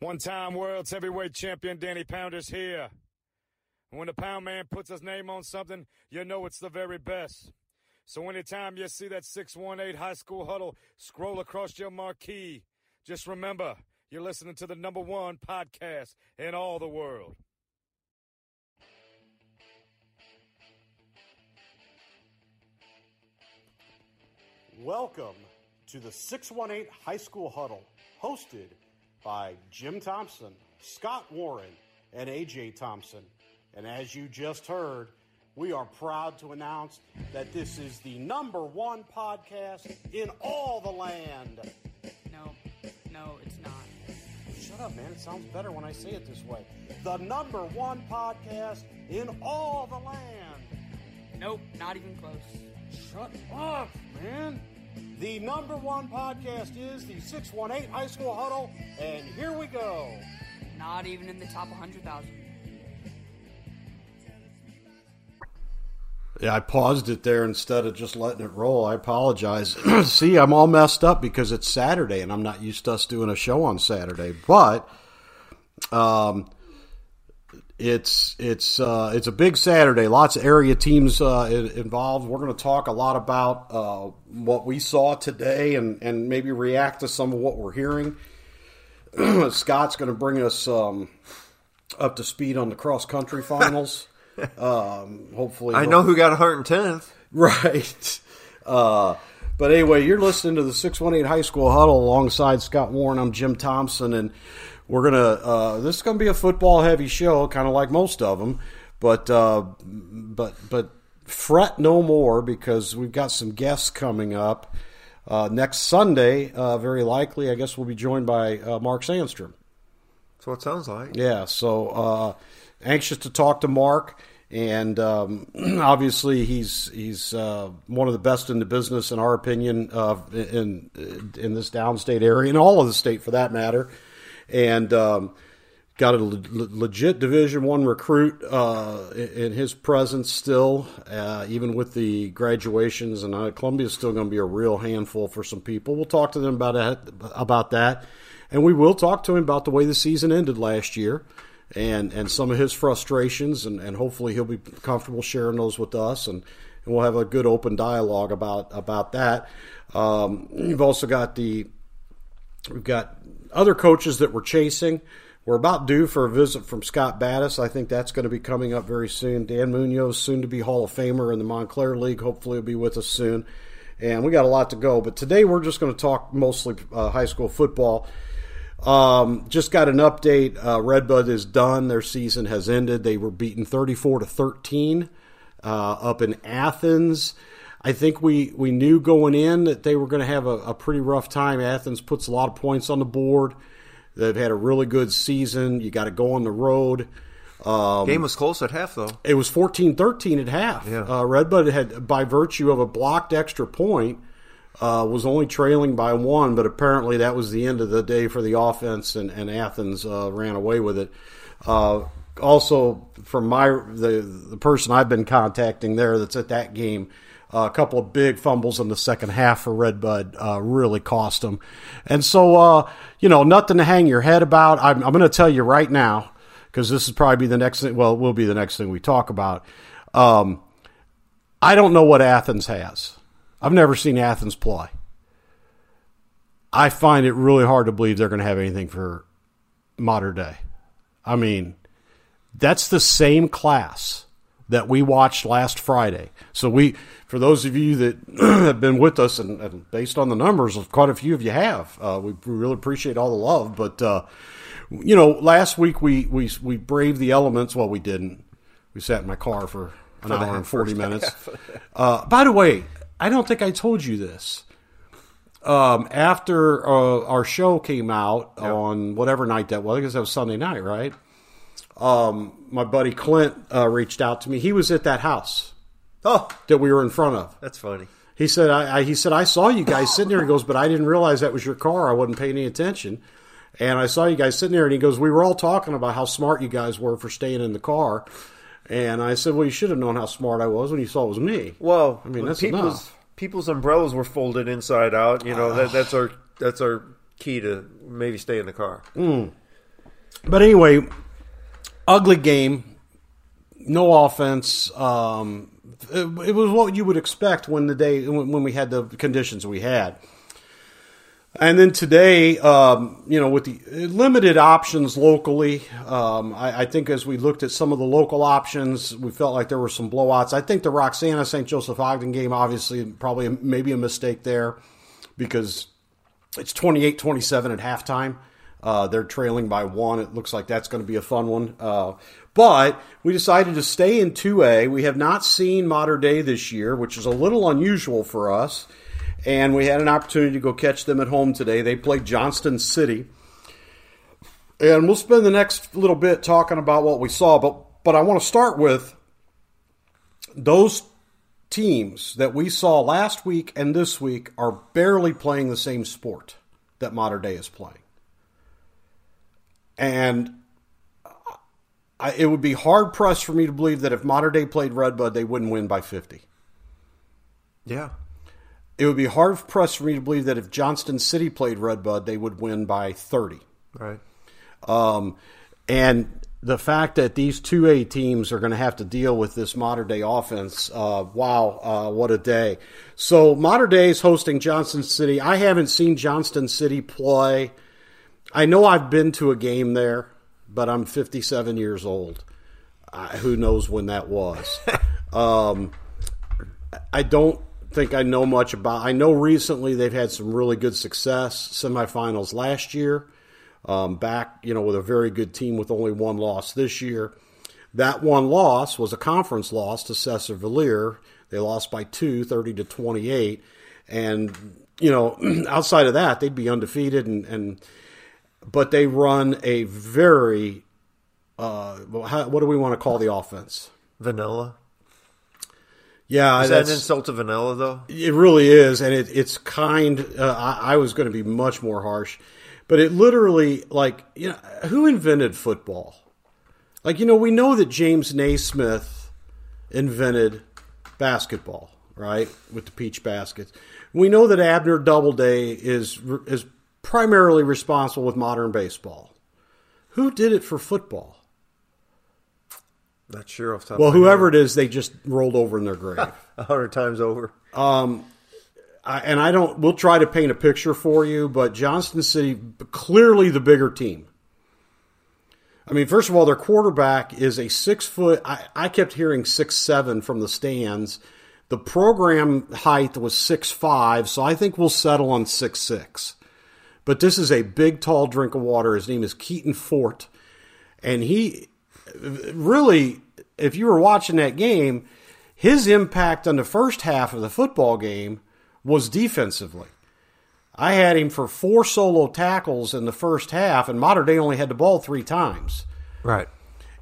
One time world's heavyweight champion Danny Pounder's here. And when the pound man puts his name on something, you know it's the very best. So anytime you see that 618 high school huddle scroll across your marquee, just remember you're listening to the number one podcast in all the world. Welcome to the 618 High School Huddle, hosted by Jim Thompson, Scott Warren, and AJ Thompson. And as you just heard, we are proud to announce that this is the number one podcast in all the land. No, no, it's not. Shut up, man. It sounds better when I say it this way. The number one podcast in all the land. Nope, not even close. Shut up, man. The number one podcast is the 618 High School Huddle, and here we go. Not even in the top 100,000. Yeah, I paused it there instead of just letting it roll. I apologize. See, I'm all messed up because it's Saturday and I'm not used to us doing a show on Saturday. But um, it's it's uh, it's a big Saturday. Lots of area teams uh, involved. We're going to talk a lot about uh, what we saw today and and maybe react to some of what we're hearing. Scott's going to bring us um, up to speed on the cross country finals. um, hopefully, I know who got a 110th. Right. Uh, but anyway, you're listening to the 618 High School Huddle alongside Scott Warren. I'm Jim Thompson, and we're gonna. Uh, this is gonna be a football heavy show, kind of like most of them. But uh, but but fret no more because we've got some guests coming up uh, next Sunday. Uh, very likely, I guess we'll be joined by uh, Mark Sandstrom. That's what it sounds like. Yeah. So uh, anxious to talk to Mark. And um, obviously, he's he's uh, one of the best in the business, in our opinion, uh, in in this downstate area, in all of the state for that matter and um, got a le- legit Division One recruit uh, in his presence still, uh, even with the graduations. And uh, Columbia is still going to be a real handful for some people. We'll talk to them about that, about that, and we will talk to him about the way the season ended last year. And, and some of his frustrations, and, and hopefully he'll be comfortable sharing those with us, and, and we'll have a good open dialogue about about that. Um, you've also got the we've got other coaches that we're chasing. We're about due for a visit from Scott Battis. I think that's going to be coming up very soon. Dan Munoz, soon to be Hall of Famer in the Montclair League, hopefully will be with us soon. And we got a lot to go. But today we're just going to talk mostly uh, high school football. Um, just got an update. Uh, Redbud is done. Their season has ended. They were beaten 34 to 13 uh, up in Athens. I think we, we knew going in that they were going to have a, a, pretty rough time. Athens puts a lot of points on the board. They've had a really good season. You got to go on the road. Um, Game was close at half, though. It was 14 13 at half. Yeah. Uh, Redbud had, by virtue of a blocked extra point, uh, was only trailing by one, but apparently that was the end of the day for the offense, and, and Athens uh, ran away with it. Uh, also, from my the the person I've been contacting there that's at that game, uh, a couple of big fumbles in the second half for Redbud uh, really cost them. And so, uh, you know, nothing to hang your head about. I'm, I'm going to tell you right now, because this is probably the next thing, well, will be the next thing we talk about. Um, I don't know what Athens has. I've never seen Athens play. I find it really hard to believe they're going to have anything for Mater Dei. I mean, that's the same class that we watched last Friday. So we, for those of you that have been with us, and, and, based on the numbers, quite a few of you have. Uh, we really appreciate all the love. But uh, you know, last week we we we braved the elements. Well, we didn't. We sat in my car for an for hour and forty minutes. Uh, by the way, I don't think I told you this. Um, after uh, our show came out yep. on whatever night that was, I guess that was Sunday night, right? Um, my buddy Clint uh, reached out to me. He was at that house. Oh, that we were in front of. That's funny. He said, I, I, he said, I saw you guys sitting there. He goes, but I didn't realize that was your car. I wasn't paying any attention. And I saw you guys sitting there, and he goes, we were all talking about how smart you guys were for staying in the car. And I said, well, you should have known how smart I was when you saw it was me. Well, I mean, that's people's enough. people's umbrellas were folded inside out. You know, that, that's our that's our key to maybe stay in the car. Mm. But anyway, ugly game, no offense. Um, it, it, was what you would expect when the day when, when we had the conditions we had. And then today, um, you know, with the limited options locally, um, I, I, think as we looked at some of the local options, we felt like there were some blowouts. I think the Roxana St. Joseph Ogden game, obviously, probably maybe a mistake there because it's 28 27 at halftime. Uh, they're trailing by one. It looks like that's going to be a fun one. Uh, but we decided to stay in 2A. We have not seen Mater Dei this year, which is a little unusual for us. And we had an opportunity to go catch them at home today. They played Johnston City. And we'll spend the next little bit talking about what we saw. But, but I want to start with those teams that we saw last week and this week are barely playing the same sport that Mater Dei is playing. And I, it would be hard pressed for me to believe that if Mater Dei played Redbud, they wouldn't win by 50. Yeah. It would be hard pressed for me to believe that if Johnston City played Redbud, they would win by 30. Right. Um, and the fact that these 2A teams are going to have to deal with this Mater Dei offense, uh, wow, uh, what a day. So Mater Dei is hosting Johnston City. I haven't seen Johnston City play – I know I've been to a game there, but I'm 57 years old. I, who knows when that was? um, I don't think I know much about. I know recently they've had some really good success. Semifinals last year, um, back you know with a very good team with only one loss this year. That one loss was a conference loss to Cesar Villiers. They lost by two, 30 to 28. And, you know, outside of that, they'd be undefeated and, and but they run a very uh, how, what do we want to call the offense? Vanilla. Yeah, is that an insult to vanilla though? It really is, and it, it's kind. Uh, I, I was going to be much more harsh, but it literally like you know who invented football? Like you know we know that James Naismith invented basketball, right? With the peach baskets. We know that Abner Doubleday is is primarily responsible with modern baseball. Who did it for football? Not sure off top. Well, whoever it is, they just rolled over in their grave a hundred times over. Um, I, and I don't. We'll try to paint a picture for you, but Johnston City clearly the bigger team. I mean, first of all, their quarterback is a six foot. I, I kept hearing six seven from the stands. The program height was six five, so I think we'll settle on six six. But this is a big, tall drink of water. His name is Keaton Fort. And he really, if you were watching that game, his impact on the first half of the football game was defensively. I had him for four solo tackles in the first half, and Mater Dei only had the ball three times. Right.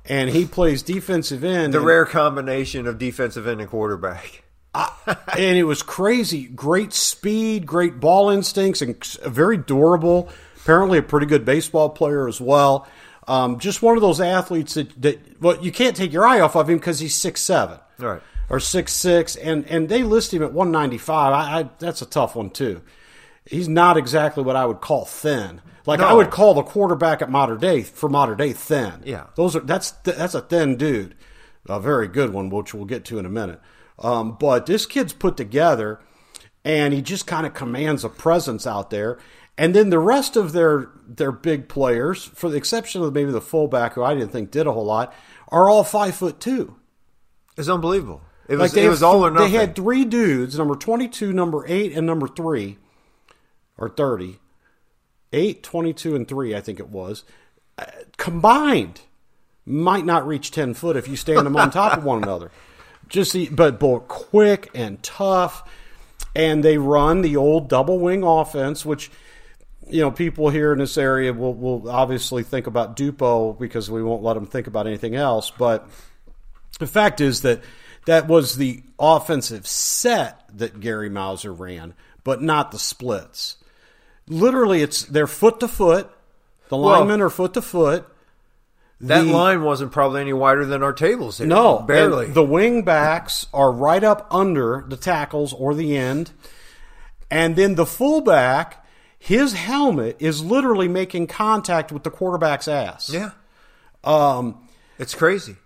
And he plays defensive end. The and, rare combination of defensive end and quarterback. and it was crazy. Great speed, great ball instincts, and very durable. Apparently, a pretty good baseball player as well. Um, just one of those athletes that, that well, you can't take your eye off of him because he's six seven, right, or six six, and and they list him at one ninety five. I, I, that's a tough one too. He's not exactly what I would call thin. Like no. I would call the quarterback at Mater Dei for Mater Dei thin. Yeah, those are that's that's a thin dude, a very good one, which we'll get to in a minute. Um, but this kid's put together, and he just kind of commands a presence out there. And then the rest of their their big players, for the exception of maybe the fullback, who I didn't think did a whole lot, are all five foot two. It's unbelievable. It was, they it was had- all or nothing. They had three dudes, number 22, number 8, and number 3, or 30. 8, 22, and 3, I think it was. Uh, combined, might not reach 10 foot if you stand them on top of one another. Just the, but both quick and tough. And they run the old double wing offense, which you know, people here in this area will, will obviously think about Dupo because we won't let them think about anything else. But the fact is that that was the offensive set that Gary Mauser ran, but not the splits. Literally, it's they're foot to foot. The Well- linemen are foot to foot. That The- line wasn't probably any wider than our tables here. No, barely. The wing backs are right up under the tackles or the end, and then the fullback, his helmet is literally making contact with the quarterback's ass. yeah, Um, it's crazy.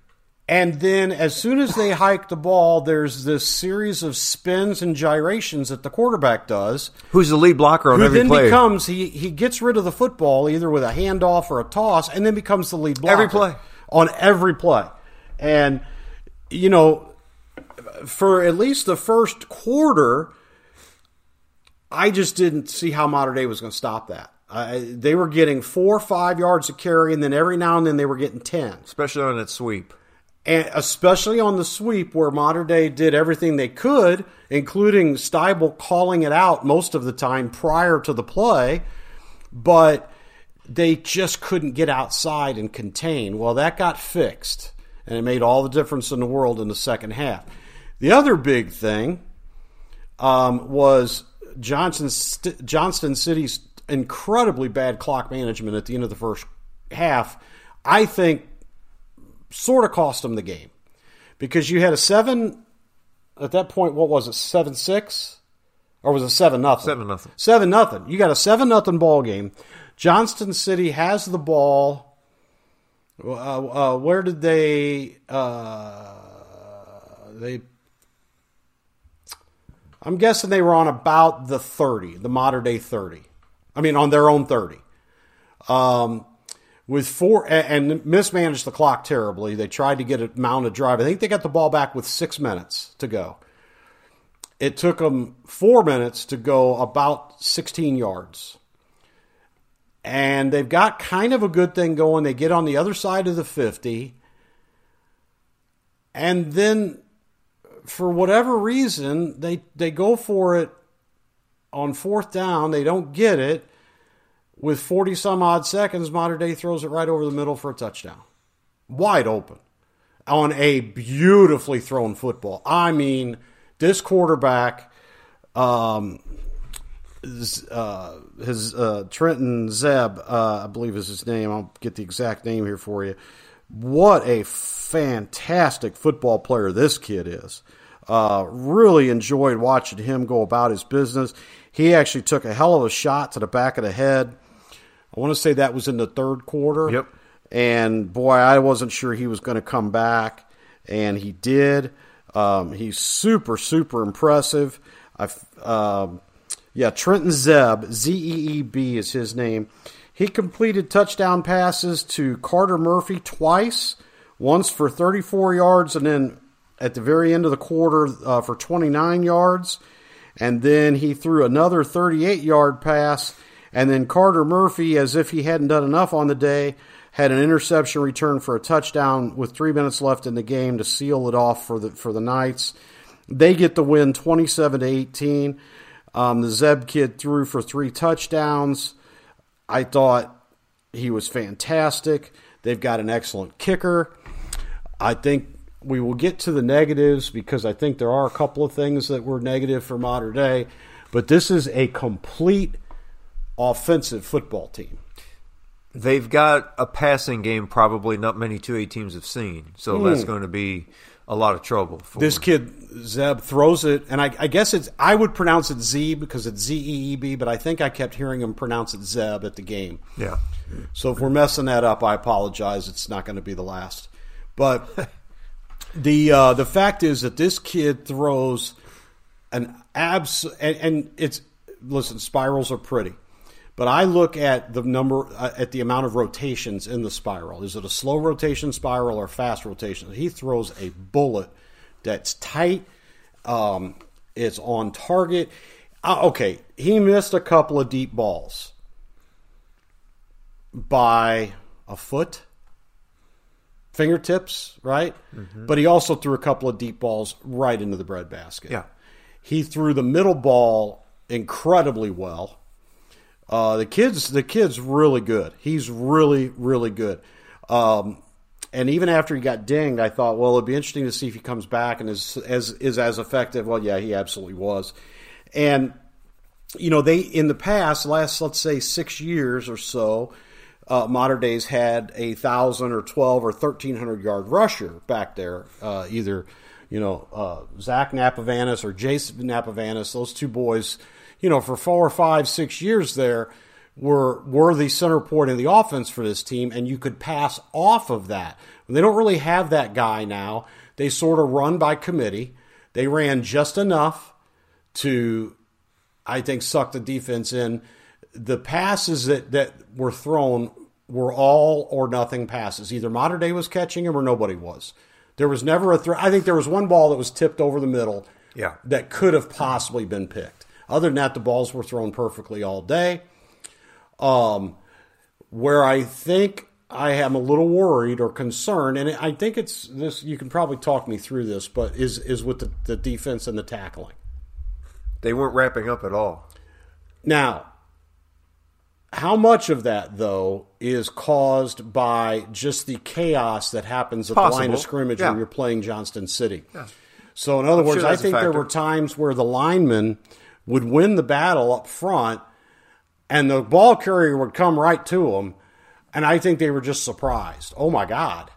And then as soon as they hike the ball, there's this series of spins and gyrations that the quarterback does. Who's the lead blocker on Who every then play? becomes he he gets rid of the football either with a handoff or a toss, and then becomes the lead blocker Every play. on every play. And you know, for at least the first quarter, I just didn't see how Mater Dei was going to stop that. Uh, they were getting four or five yards of carry, and then every now and then they were getting ten especially on that sweep. And especially on the sweep where Mater Dei did everything they could, including Steibel calling it out most of the time prior to the play, but they just couldn't get outside and contain. Well, that got fixed, and it made all the difference in the world in the second half. The other big thing um, was Johnson St- Johnston City's incredibly bad clock management at the end of the first half. I think sort of cost them the game because you had a seven at that point. What was it? Seven six, or was it seven nothing? Seven nothing. Seven nothing. You got a seven nothing ball game. Johnston City has the ball. Uh, uh, where did they? Uh, they. I'm guessing they were on about the 30, the Mater Dei 30. I mean, on their own 30 um, with four and, mismanaged the clock terribly. They tried to get a mounted drive. I think they got the ball back with six minutes to go. It took them four minutes to go about 16 yards. And they've got kind of a good thing going. They get on the other side of the 50. And then, for whatever reason, they, they go for it on fourth down. They don't get it with 40 some odd seconds, Mater Dei throws it right over the middle for a touchdown. Wide open on a beautifully thrown football. I mean, this quarterback, um, uh, his uh, Trenton Zeeb, uh, I believe is his name. I'll get the exact name here for you. What a fantastic football player this kid is. Uh, really enjoyed watching him go about his business. He actually took a hell of a shot to the back of the head. I want to say that was in the third quarter. Yep. And boy, I wasn't sure he was going to come back, and he did. Um, he's super, super impressive. I, um, yeah, Trenton Zeeb, Z E E B is his name. He completed touchdown passes to Carter Murphy twice, once for 34 yards, and then at the very end of the quarter uh, for 29 yards. And then he threw another 38 yard pass. And then Carter Murphy, as if he hadn't done enough on the day, had an interception return for a touchdown with three minutes left in the game to seal it off for the for the Knights. They get the win, twenty-seven to eighteen. Um, the Zeeb kid threw for three touchdowns. I thought he was fantastic. They've got an excellent kicker. I think we will get to the negatives because I think there are a couple of things that were negative for Mater Dei, but this is a complete offensive football team. They've got a passing game probably not many 2A teams have seen, so that's going to be a lot of trouble. For Hmm. This kid Zeeb throws it, and I, I guess it's I would pronounce it Z because it's Z E E B, but I think I kept hearing him pronounce it Zeb at the game. yeah, So if we're messing that up, I apologize. It's not going to be the last. But the uh, the fact is that this kid throws an abs and, and it's listen spirals are pretty, But I look at the number uh, at the amount of rotations in the spiral. Is it a slow rotation spiral or fast rotation? He throws a bullet that's tight. Um, it's on target. Uh, okay, he missed a couple of deep balls by a foot, fingertips, right? Mm-hmm. But he also threw a couple of deep balls right into the breadbasket. Yeah. He threw the middle ball incredibly well. Uh, the kids, the kid's really good. He's really, really good. Um, and even after he got dinged, I thought, well, it'd be interesting to see if he comes back and is as is as effective. Well, yeah, he absolutely was. And you know, they in the past, last let's say six years or so, uh, Mater Dei's had a thousand or twelve or thirteen hundred yard rusher back there, uh, either you know uh, Zach Napavanis or Jason Napavanis. Those two boys, you know, for four or five, six years there were were the center point in the offense for this team, and you could pass off of that. They don't really have that guy now. They sort of run by committee. They ran just enough to, I think, suck the defense in. The passes that, that were thrown were all or nothing passes. Either Mater Dei was catching them or nobody was. There was never a throw. I think there was one ball that was tipped over the middle Yeah. that could have possibly been picked. Other than that, the balls were thrown perfectly all day. Um, where I think I am a little worried or concerned, and I think it's this. You can probably talk me through this, but is is with the, the defense and the tackling. They weren't wrapping up at all. Now, how much of that though is caused by just the chaos that happens at the line of scrimmage Yeah. when you're playing Johnston City? So, in other words, sure I think there were times where the lineman would win the battle up front, and the ball carrier would come right to him, and I think they were just surprised. Oh my God,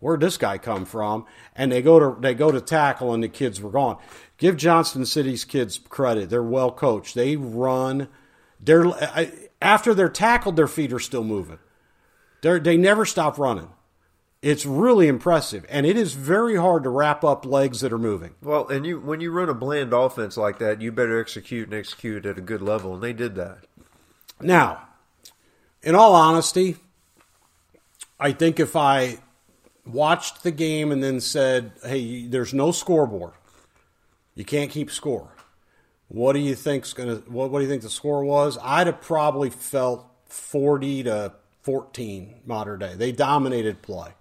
where'd this guy come from? And they go to they go to tackle, and the kids were gone. Give Johnston City's kids credit; they're well coached. They run. They're after they're tackled, their feet are still moving. They they never stop running. It's really impressive, and it is very hard to wrap up legs that are moving. Well, and you when you run a bland offense like that, you better execute and execute at a good level, and they did that. Now, in all honesty, I think if I watched the game and then said, "Hey, there's no scoreboard. You can't keep score." What do you think's gonna? What, what do you think the score was? I'd have probably felt forty to fourteen. Mater Dei, they dominated play.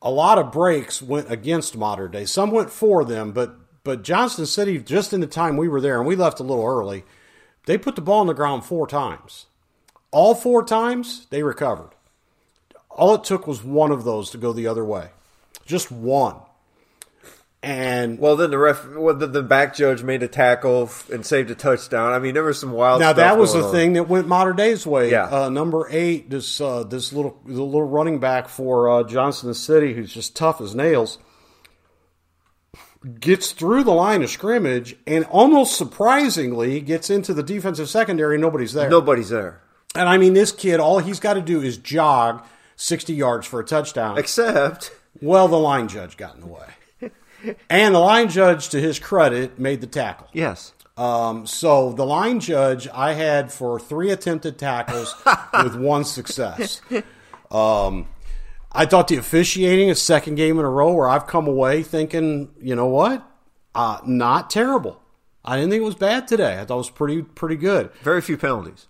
A lot of breaks went against Mater Dei. Some went for them, but but Johnston City, just in the time we were there, and we left a little early, they put the ball on the ground four times. All four times they recovered. All it took was one of those to go the other way, just one. And Well, then the ref, well, the, the back judge made a tackle and saved a touchdown. I mean, there was some wild. now that was the on. thing that went Mater Dei's way. Yeah. Uh, number eight, this uh, this little the little running back for uh, Johnston City, who's just tough as nails, gets through the line of scrimmage and almost surprisingly gets into the defensive secondary. and Nobody's there. Nobody's there And I mean, this kid, all he's got to do is jog sixty yards for a touchdown. except Well, the line judge got in the way. And the line judge, to his credit, made the tackle. yes, Um, so the line judge I had for three attempted tackles with one success. Um, I thought the officiating a second game in a row where I've come away thinking, you know what, uh, not terrible. I didn't think it was bad today. I thought it was pretty pretty good. very few penalties.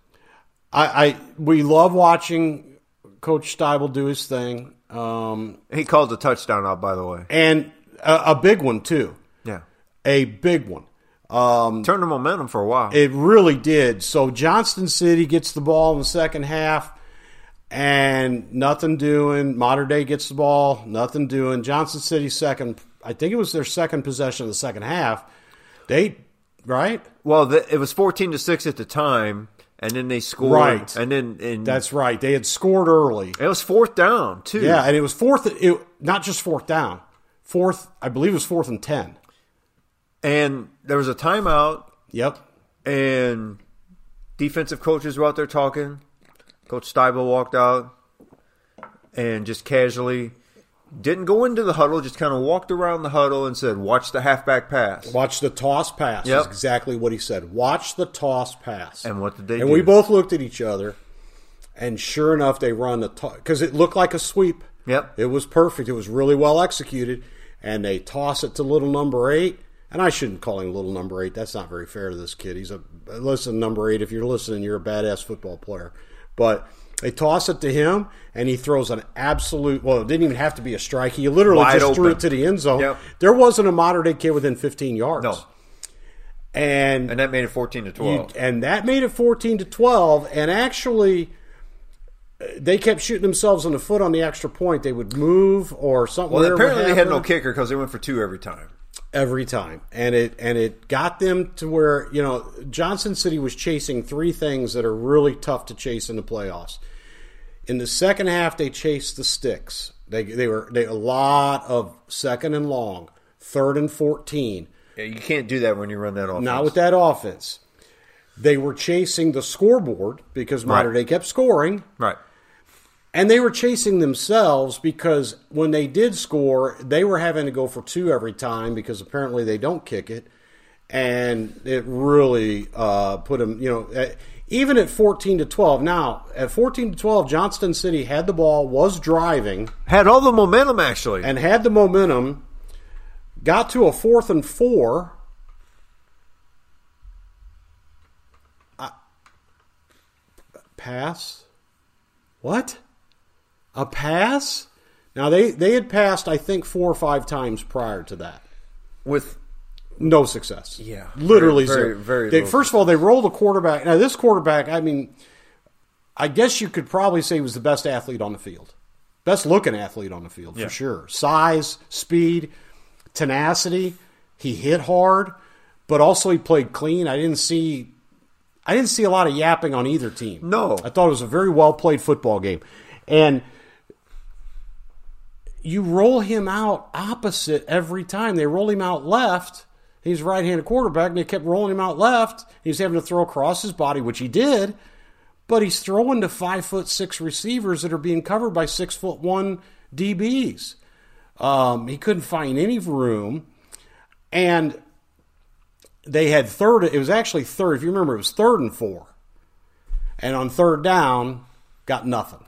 I, I we love watching Coach Steibel do his thing, um, He called the touchdown out, by the way. and a, a big one too, Yeah, a big one. Um, turned the momentum for a while. It really did. So Johnston City gets the ball in the second half, and nothing doing. Mater Dei gets the ball, nothing doing. Johnston City second. I think it was their second possession of the second half. They right. well, the, it was fourteen to six at the time, and then they scored. Right. and then and That's right. They had scored early. it was fourth down too. Yeah, and it was fourth. It, not just fourth down. Fourth, I believe it was fourth and ten. and there was a timeout, Yep. and defensive coaches were out there talking. Coach Steibel walked out and just casually didn't go into the huddle, just kind of walked around the huddle and said, "Watch the halfback pass." Watch the toss pass. Yep. Is exactly what he said. Watch the toss pass. And what did they And do? we both looked at each other, and sure enough, they run the toss because it looked like a sweep. Yep. It was perfect. It was really well executed, and they toss it to little number eight. And I shouldn't call him little number eight. That's not very fair to this kid. He's a listen number eight. If you're listening, you're a badass football player. But they toss it to him, and he throws an absolute. Well, it didn't even have to be a strike. He literally Wide just threw it to the end zone. Yep. There wasn't a Mater Dei kid within 15 yards. No, and and that made it fourteen to you- twelve. and that made it 14 to 12 and actually they kept shooting themselves in the foot on the extra point they would move or something well, apparently they had no kicker because they went for two every time. every time and it and it got them to where you know johnston city was chasing three things that are really tough to chase in the playoffs in the second half they chased the sticks they, they were they a lot of second and long third and 14 Yeah, you can't do that when you run that offense. not with that offense. They were chasing the scoreboard because Mater Dei kept scoring, right. And they were chasing themselves because when they did score, they were having to go for two every time because apparently they don't kick it, and it really uh, put them. You know, at, even at fourteen to twelve. Now at fourteen to twelve, Johnston City had the ball, was driving, Had all the momentum actually. and had the momentum. Got to a fourth and four. I- pass? What? A pass? Now they they had passed I think four or five times prior to that. with No success. Yeah. literally Very, zero. very, very They- first of all, they rolled a quarterback. Now this quarterback, I mean, I guess you could probably say he was the best athlete on the field, best looking athlete on the field Yeah. for sure. Size, speed, tenacity. He hit hard, but also he played clean. I didn't see. I didn't see a lot of yapping on either team. No. I thought it was a very well played football game, and you roll him out opposite every time. They roll him out left. He's right-handed quarterback, and they kept rolling him out left. He's having to throw across his body, which he did, but he's throwing to five foot six receivers that are being covered by six foot one DBs. Um, he couldn't find any room, and they had third. It was actually third. If you remember, it was third and four, and on third down, got nothing.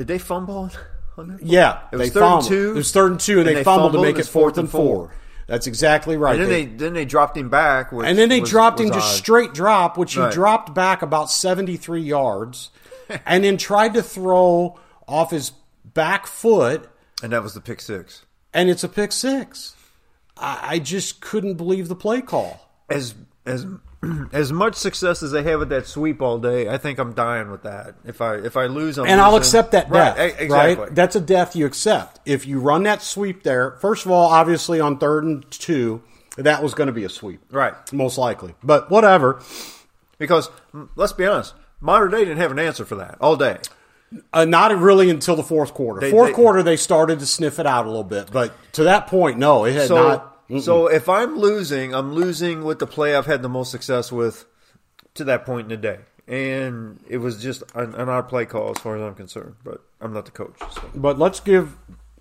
Did they fumble on that? Yeah, It was they third and two, It was third and two, and, and they, they fumbled, fumbled, to make it fourth and four. That's exactly right. And then they then they dropped him back. And then they was- dropped him was just straight drop, which he dropped back about seventy three yards, and then tried to throw off his back foot, and that was the pick six. and it's a pick six. I, I just couldn't believe the play call. As as as much success as they have with that sweep all day, I think I'm dying with that. If I if I lose, I'm and I'll accept that Right, death. e- exactly. Right? That's a death you accept. If you run that sweep there, first of all, obviously on third and two, that was going to be a sweep. Right. Most likely. But whatever. because let's be honest, Mater Dei didn't have an answer for that all day. Uh, not really until the fourth quarter. They- fourth they- quarter, they started to sniff it out a little bit. But to that point, no, it had So not. Mm-mm. so if I'm losing, I'm losing with the play I've had the most success with to that point in the day. And it was just an, an odd play call as far as I'm concerned. But I'm not the coach. So. But let's give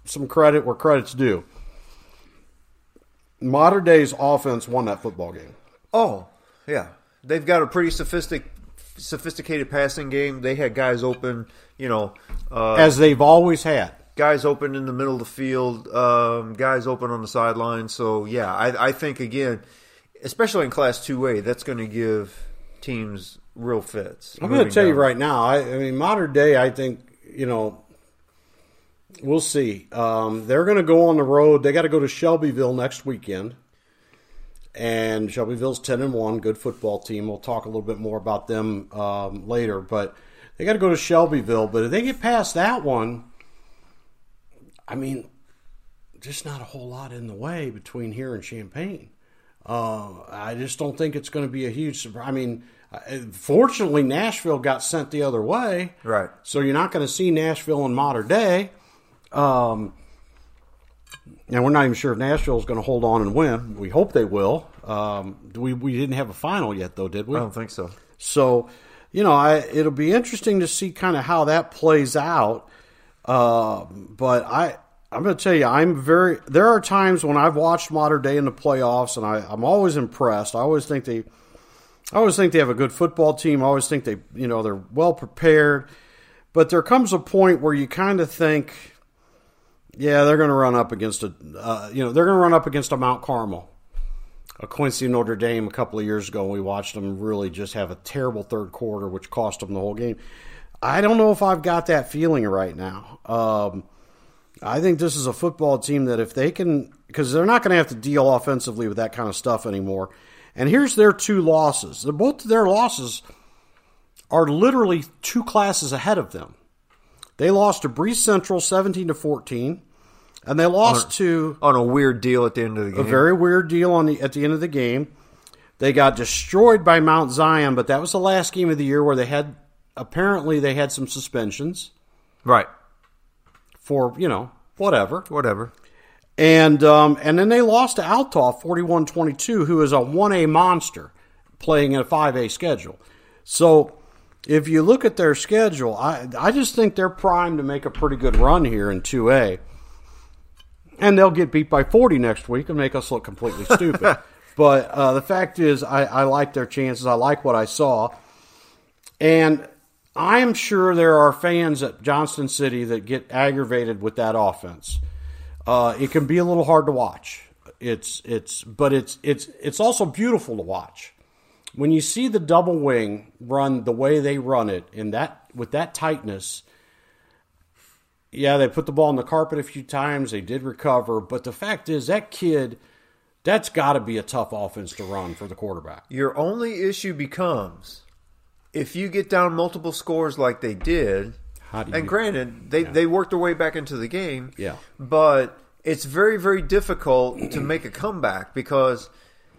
some credit where credit's due. Mater Dei's offense won that football game. Oh, yeah. They've got a pretty sophistic, sophisticated passing game. They had guys open, you know, uh, as they've always had. Guys open in the middle of the field, um, guys open on the sideline. So, yeah, I, I think, again, especially in Class 2A, that's going to give teams real fits. I'm going to tell you right now. I, I mean, Mater Dei. I think you know. We'll see. Um, they're going to go on the road. They got to go to Shelbyville next weekend, and Shelbyville's ten and one, good football team. We'll talk a little bit more about them um, later, but they got to go to Shelbyville. But if they get past that one, I mean, just not a whole lot in the way between here and Champaign. Uh, I just don't think it's going to be a huge surprise. I mean, uh, fortunately, Nashville got sent the other way, Right. So you're not going to see Nashville in Mater Dei. Um, and we're not even sure if Nashville is going to hold on and win. We hope they will. Um, we we didn't have a final yet, though, did we? I don't think so. So, you know, I, it'll be interesting to see kind of how that plays out. Uh, but I, I'm going to tell you, I'm very. There are times when I've watched Mater Dei in the playoffs, and I, I'm always impressed. I always think they, I always think they have a good football team. I always think they, you know, they're well prepared. But there comes a point where you kind of think, yeah, they're going to run up against a, uh, you know, they're going to run up against a Mount Carmel, a Quincy Notre Dame a couple of years ago. We watched them really just have a terrible third quarter, which cost them the whole game. I don't know if I've got that feeling right now. Um, I think this is a football team that if they can, because they're not going to have to deal offensively with that kind of stuff anymore. And here's their two losses. They're both their losses are literally two classes ahead of them. They lost to Breese Central 17 to 14, and they lost On- to on a weird deal at the end of the game. a very weird deal on the at the end of the game. They got destroyed by Mount Zion, but that was the last game of the year where they had apparently they had some suspensions right. for you know whatever. Whatever. And um, and then they lost to Althoff 41-22, who is a 1A monster playing in a 5A schedule. So if you look at their schedule, I I just think they're primed to make a pretty good run here in 2A. And they'll get beat by 40 next week and make us look completely stupid. but uh, the fact is, I, I like their chances. I like what I saw. And I'm sure there are fans at Johnston City that get aggravated with that offense. Uh, it can be a little hard to watch. It's it's but it's it's it's also beautiful to watch. When you see the double wing run the way they run it in that with that tightness, yeah, they put the ball on the carpet a few times. They did recover, but the fact is that kid, that's got to be a tough offense to run for the quarterback. Your only issue becomes if you get down multiple scores like they did. And you- granted, they, they worked their way back into the game. Yeah. But it's very, very difficult to make a comeback because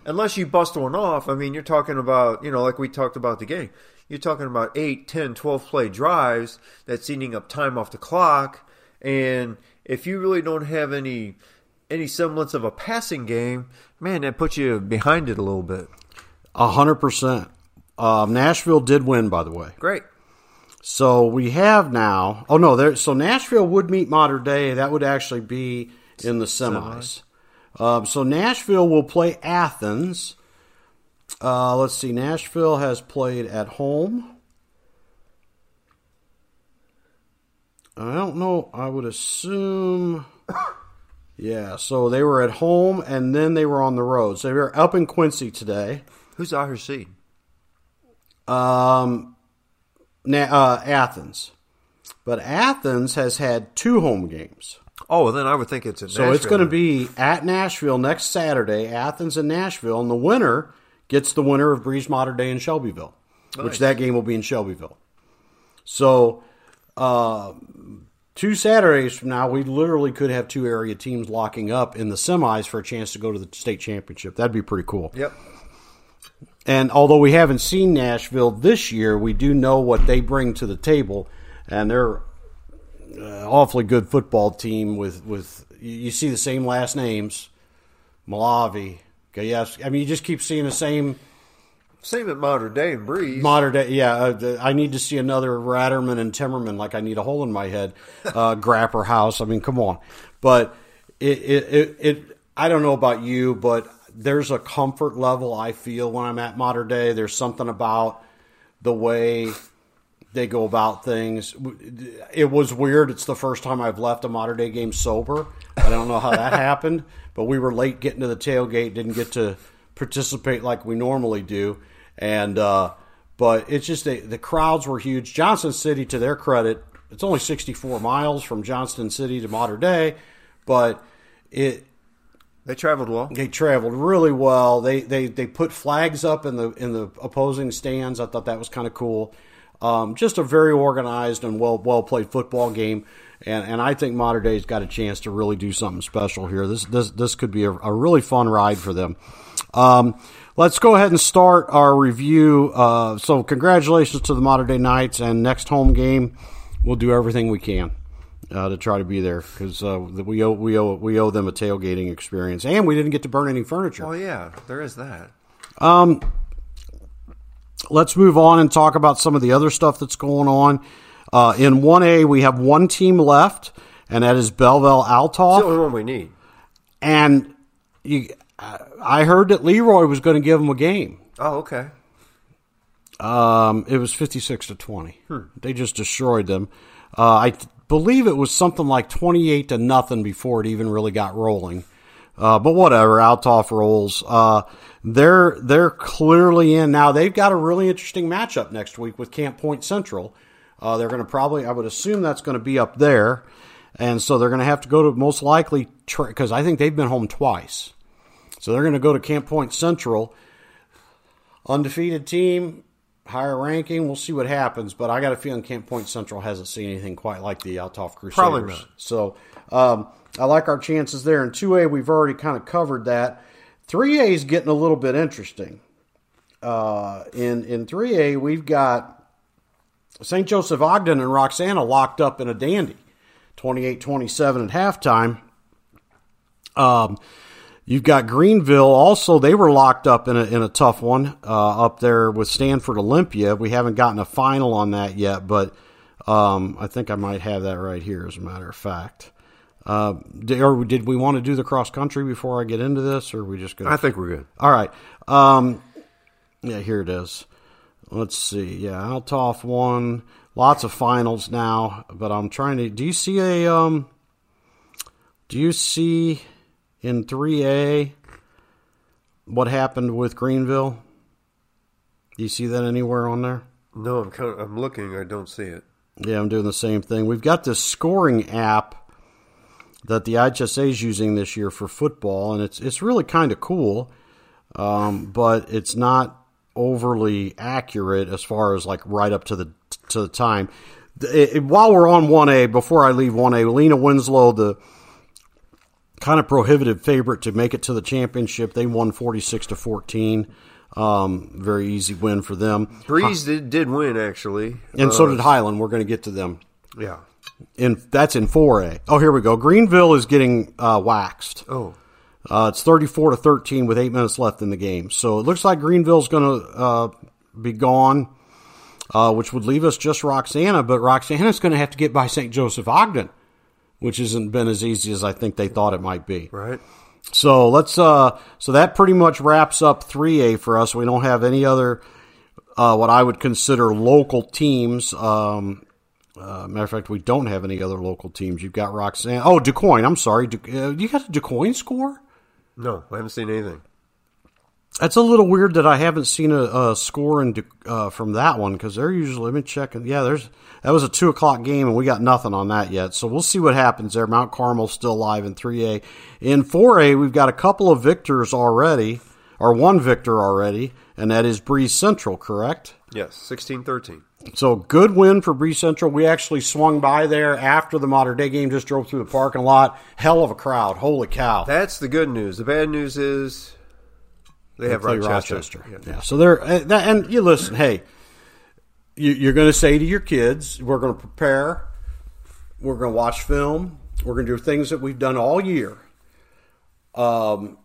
unless you bust one off, I mean, you're talking about, you know, like we talked about the game, you're talking about 8, 10, 12 play drives that's eating up time off the clock. And if you really don't have any any semblance of a passing game, man, that puts you behind it a little bit. A hundred percent. Um, Nashville did win, by the way. Great. So we have now. Oh no, there. So Nashville would meet Mater Dei. That would actually be in the semis. Um, so Nashville will play Athens. Uh, let's see. Nashville has played at home. I don't know. I would assume. Yeah. So they were at home and then they were on the road. So they were up in Quincy today. Who's our seed? Um, uh, Athens, but Athens has had two home games, Oh, well, then I would think it's in so it's going to be at Nashville next Saturday. Athens and Nashville, and the winner gets the winner of Breese Mater Dei in Shelbyville, Nice. which that game will be in Shelbyville. So, uh, two Saturdays from now, we literally could have two area teams locking up in the semis for a chance to go to the state championship. That'd be pretty cool. Yep. And although we haven't seen Nashville this year, we do know what they bring to the table, and they're uh, awfully good football team. With with you see the same last names, Malavi. Yes, I mean you just keep seeing the same Same at Mater Dei and Breese. Mater Dei. Yeah, uh, I need to see another Ratterman and Timmerman like I need a hole in my head. Uh, Grapperhaus. I mean, come on. But it, it, it, it, I don't know about you, but there's a comfort level I feel when I'm at Mater Dei. There's something about the way they go about things. It was weird. It's the first time I've left a Mater Dei game sober. I don't know how that happened, but we were late getting to the tailgate. Didn't get to participate like we normally do, and uh, but it's just the, the crowds were huge. Johnston City, to their credit, it's only 64 miles from Johnston City to modern day, but it They traveled well. they traveled really well. They they they put flags up in the in the opposing stands. I thought that was kind of cool. Um, just a very organized and well well played football game, and and I think Mater Dei's got a chance to really do something special here. This this this could be a, a really fun ride for them. Um, let's go ahead and start our review. Uh, so congratulations to the Mater Dei Knights, and next home game, we'll do everything we can uh, to try to be there because uh, we owe we owe we owe them a tailgating experience, and we didn't get to burn any furniture. Oh yeah, there is that. Let's move on and talk about some of the other stuff that's going on. Uh, in 1A, we have one team left, and that is Belleville It's the only one we need. And you, I heard that Leroy was going to give them a game. Oh, okay. Um, it was 56 to 20. They just destroyed them. Uh, I believe it was something like 28 to nothing before it even really got rolling. Uh, but whatever, Althoff rolls. Uh, they're they're clearly in now. They've got a really interesting matchup next week with Camp Point Central. Uh, they're going to probably, I would assume, that's going to be up there, and so they're going to have to go to most likely because I think they've been home twice. So they're going to go to Camp Point Central undefeated team, higher ranking. We'll see what happens, but I got a feeling Camp Point Central hasn't seen anything quite like the Althoff Crusaders. Probably not. So um, I like our chances there. In two A, we've already kind of covered that. Three A is getting a little bit interesting. Uh, in in three A, we've got St. Joseph Ogden and Roxana locked up in a dandy, 28-27 at halftime. Um, You've got Greenville. Also, they were locked up in a, in a tough one uh, up there with Stanford Olympia. We haven't gotten a final on that yet, but um, I think I might have that right here, as a matter of fact. Uh, did, or did we want to do the cross country before I get into this, or are we just going I think we're good. All right. Um, yeah, here it is. Let's see. Yeah, Althoff won. Lots of finals now, but I'm trying to. Do you see a? Um, do you see in 3A what happened with Greenville? Do you see that anywhere on there? No, I'm kind of, I'm looking. I don't see it. Yeah, I'm doing the same thing. We've got this scoring app that the IHSA is using this year for football, and it's it's really kind of cool, um, but it's not overly accurate as far as like right up to the to the time. It- it- while we're on one A, before I leave one A, Lena Winslow, the kind of prohibitive favorite to make it to the championship, they won forty six to fourteen. Um, very easy win for them, Breese did, did win actually, and so Uh, did Highland. We're going to get to them yeah. in that's in 4A. Oh, here we go. Greenville is getting uh, waxed. Oh, Uh, it's 34 to 13 with eight minutes left in the game. So it looks like Greenville's going to uh, be gone, uh, which would leave us just Roxana. But Roxana's going to have to get by St. Joseph Ogden, which hasn't been as easy as I think they thought it might be. right. So let's. Uh, so that pretty much wraps up 3A for us. We don't have any other uh, what I would consider local teams. Um, uh, matter of fact, we don't have any other local teams. You've got Roxana. Oh, DuQuoin. I'm sorry. Du- uh, you got a DuQuoin score? No, I haven't seen anything. That's a little weird that I haven't seen a, a score in, uh, from that one because they're usually. Let me check. Yeah, there's that was a two o'clock game and we got nothing on that yet. So we'll see what happens there. Mount Carmel's still alive in three A. In four A, we've got a couple of victors already, or one victor already, and that is Breese Central. Correct. Yes, sixteen thirteen. So good win for Breese Central. We actually swung by there after the Mater Dei game. Just drove through the parking lot. Hell of a crowd. Holy cow! That's the good news. The bad news is they, have play Rochester. Yeah. So they're uh, that, and you listen. Hey, you, you're going to say to your kids, "We're going to prepare. We're going to watch film. We're going to do things that we've done all year." Um,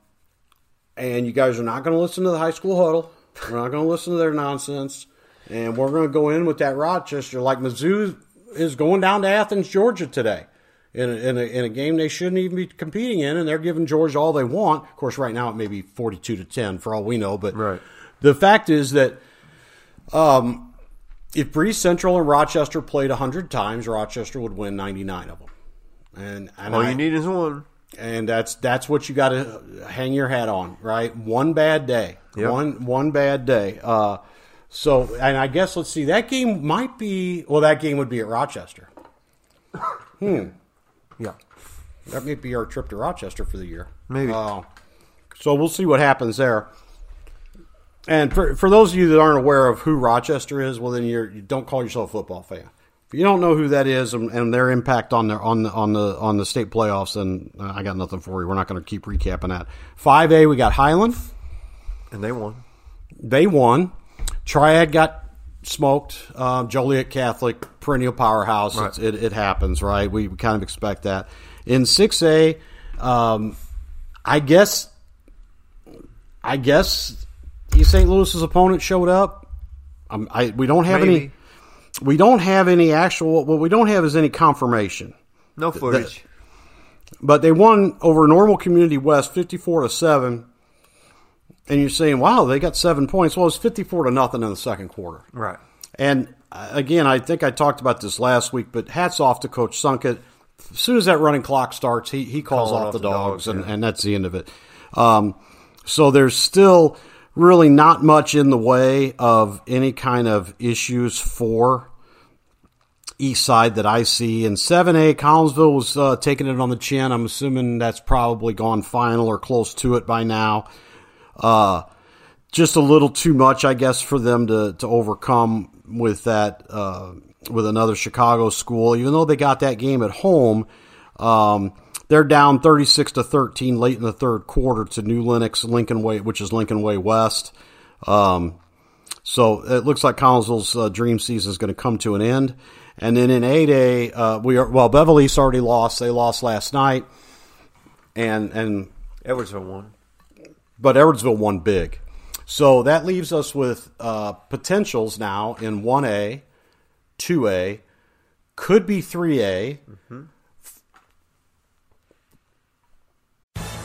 and you guys are not going to listen to the high school huddle. We're not going to listen to their nonsense, and we're going to go in with that Rochester like Mizzou is going down to Athens, Georgia today. In a, in, a, in a game they shouldn't even be competing in, and they're giving Georgia all they want. Of course, right now it may be forty-two to ten for all we know, but Right. the fact is that um, if Breese Central and Rochester played 100 times, Rochester would win 99 of them. And, and All I- you need is one. and that's that's what you got to hang your hat on, right? One bad day, Yep. one one bad day. Uh, so, and I guess let's see, that game might be well, that game would be at Rochester. Yeah. That may be our trip to Rochester for the year. Maybe. Uh, so we'll see what happens there. And for, for those of you that aren't aware of who Rochester is, well, then you're, you don't call yourself a football fan. If you don't know who that is and, and their impact on their on the on the on the state playoffs, then uh, I got nothing for you. We're not going to keep recapping that. Five A, we got Highland. And they won. They won. Triad got smoked. Uh, Joliet Catholic, perennial powerhouse. It's, it, it happens, right? We, kind of expect that. In 6A, um, I guess, I guess East St. Louis's opponent showed up. Um, I, we don't have any. We don't have any actual. What we don't have is any confirmation. No footage. But they won over Normal Community West, fifty-four to seven. And you're saying, "Wow, they got seven points." Well, it's fifty-four to nothing in the second quarter. right. And again, I think I talked about this last week, but hats off to Coach Sunkett. As soon as that running clock starts, he, he calls off off the the dogs, dogs, and, yeah. and that's the end of it. Um, so there's still really not much in the way of any kind of issues for East Side that I see. In 7A, Collinsville was uh, taking it on the chin. I'm assuming that's probably gone final or close to it by now. Uh, just a little too much, I guess, for them to, to overcome with that uh, with another Chicago school. Even though they got that game at home, um, they're down 36 to 13 late in the third quarter to New Lenox Lincoln Way, which is Lincoln Way West. Um, so it looks like Collinsville's uh, dream season is going to come to an end. And then in 8A, uh, we are well. Belleville East already lost. They lost last night, and and Edwardsville won. but Edwardsville won big. So that leaves us with uh, potentials now in 1A, 2A, could be 3A.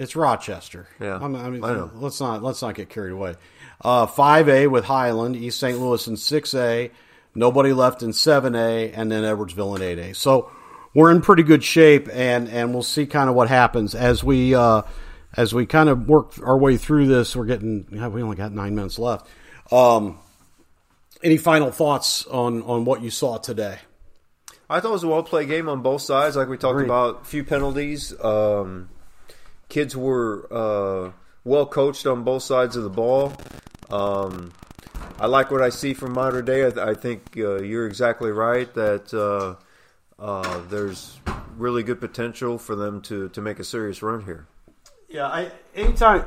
it's Rochester. Yeah, I'm- I mean, I know. let's not let's not get carried away. Uh, 5A with Highland, East St. Louis in 6A, nobody left in 7A, and then Edwardsville in 8A. So we're in pretty good shape, and and we'll see kind of what happens as we uh, as we kind of work our way through this. We're getting we only got nine minutes left. Um, any final thoughts on on what you saw today? I thought it was a well played game on both sides. Like we talked Agreed. about, few penalties. Um, kids were uh, well coached on both sides of the ball. Um, I like what I see from Mater Dei. I, I think uh, you're exactly right that uh, uh, there's really good potential for them to, to make a serious run here. Yeah, I anytime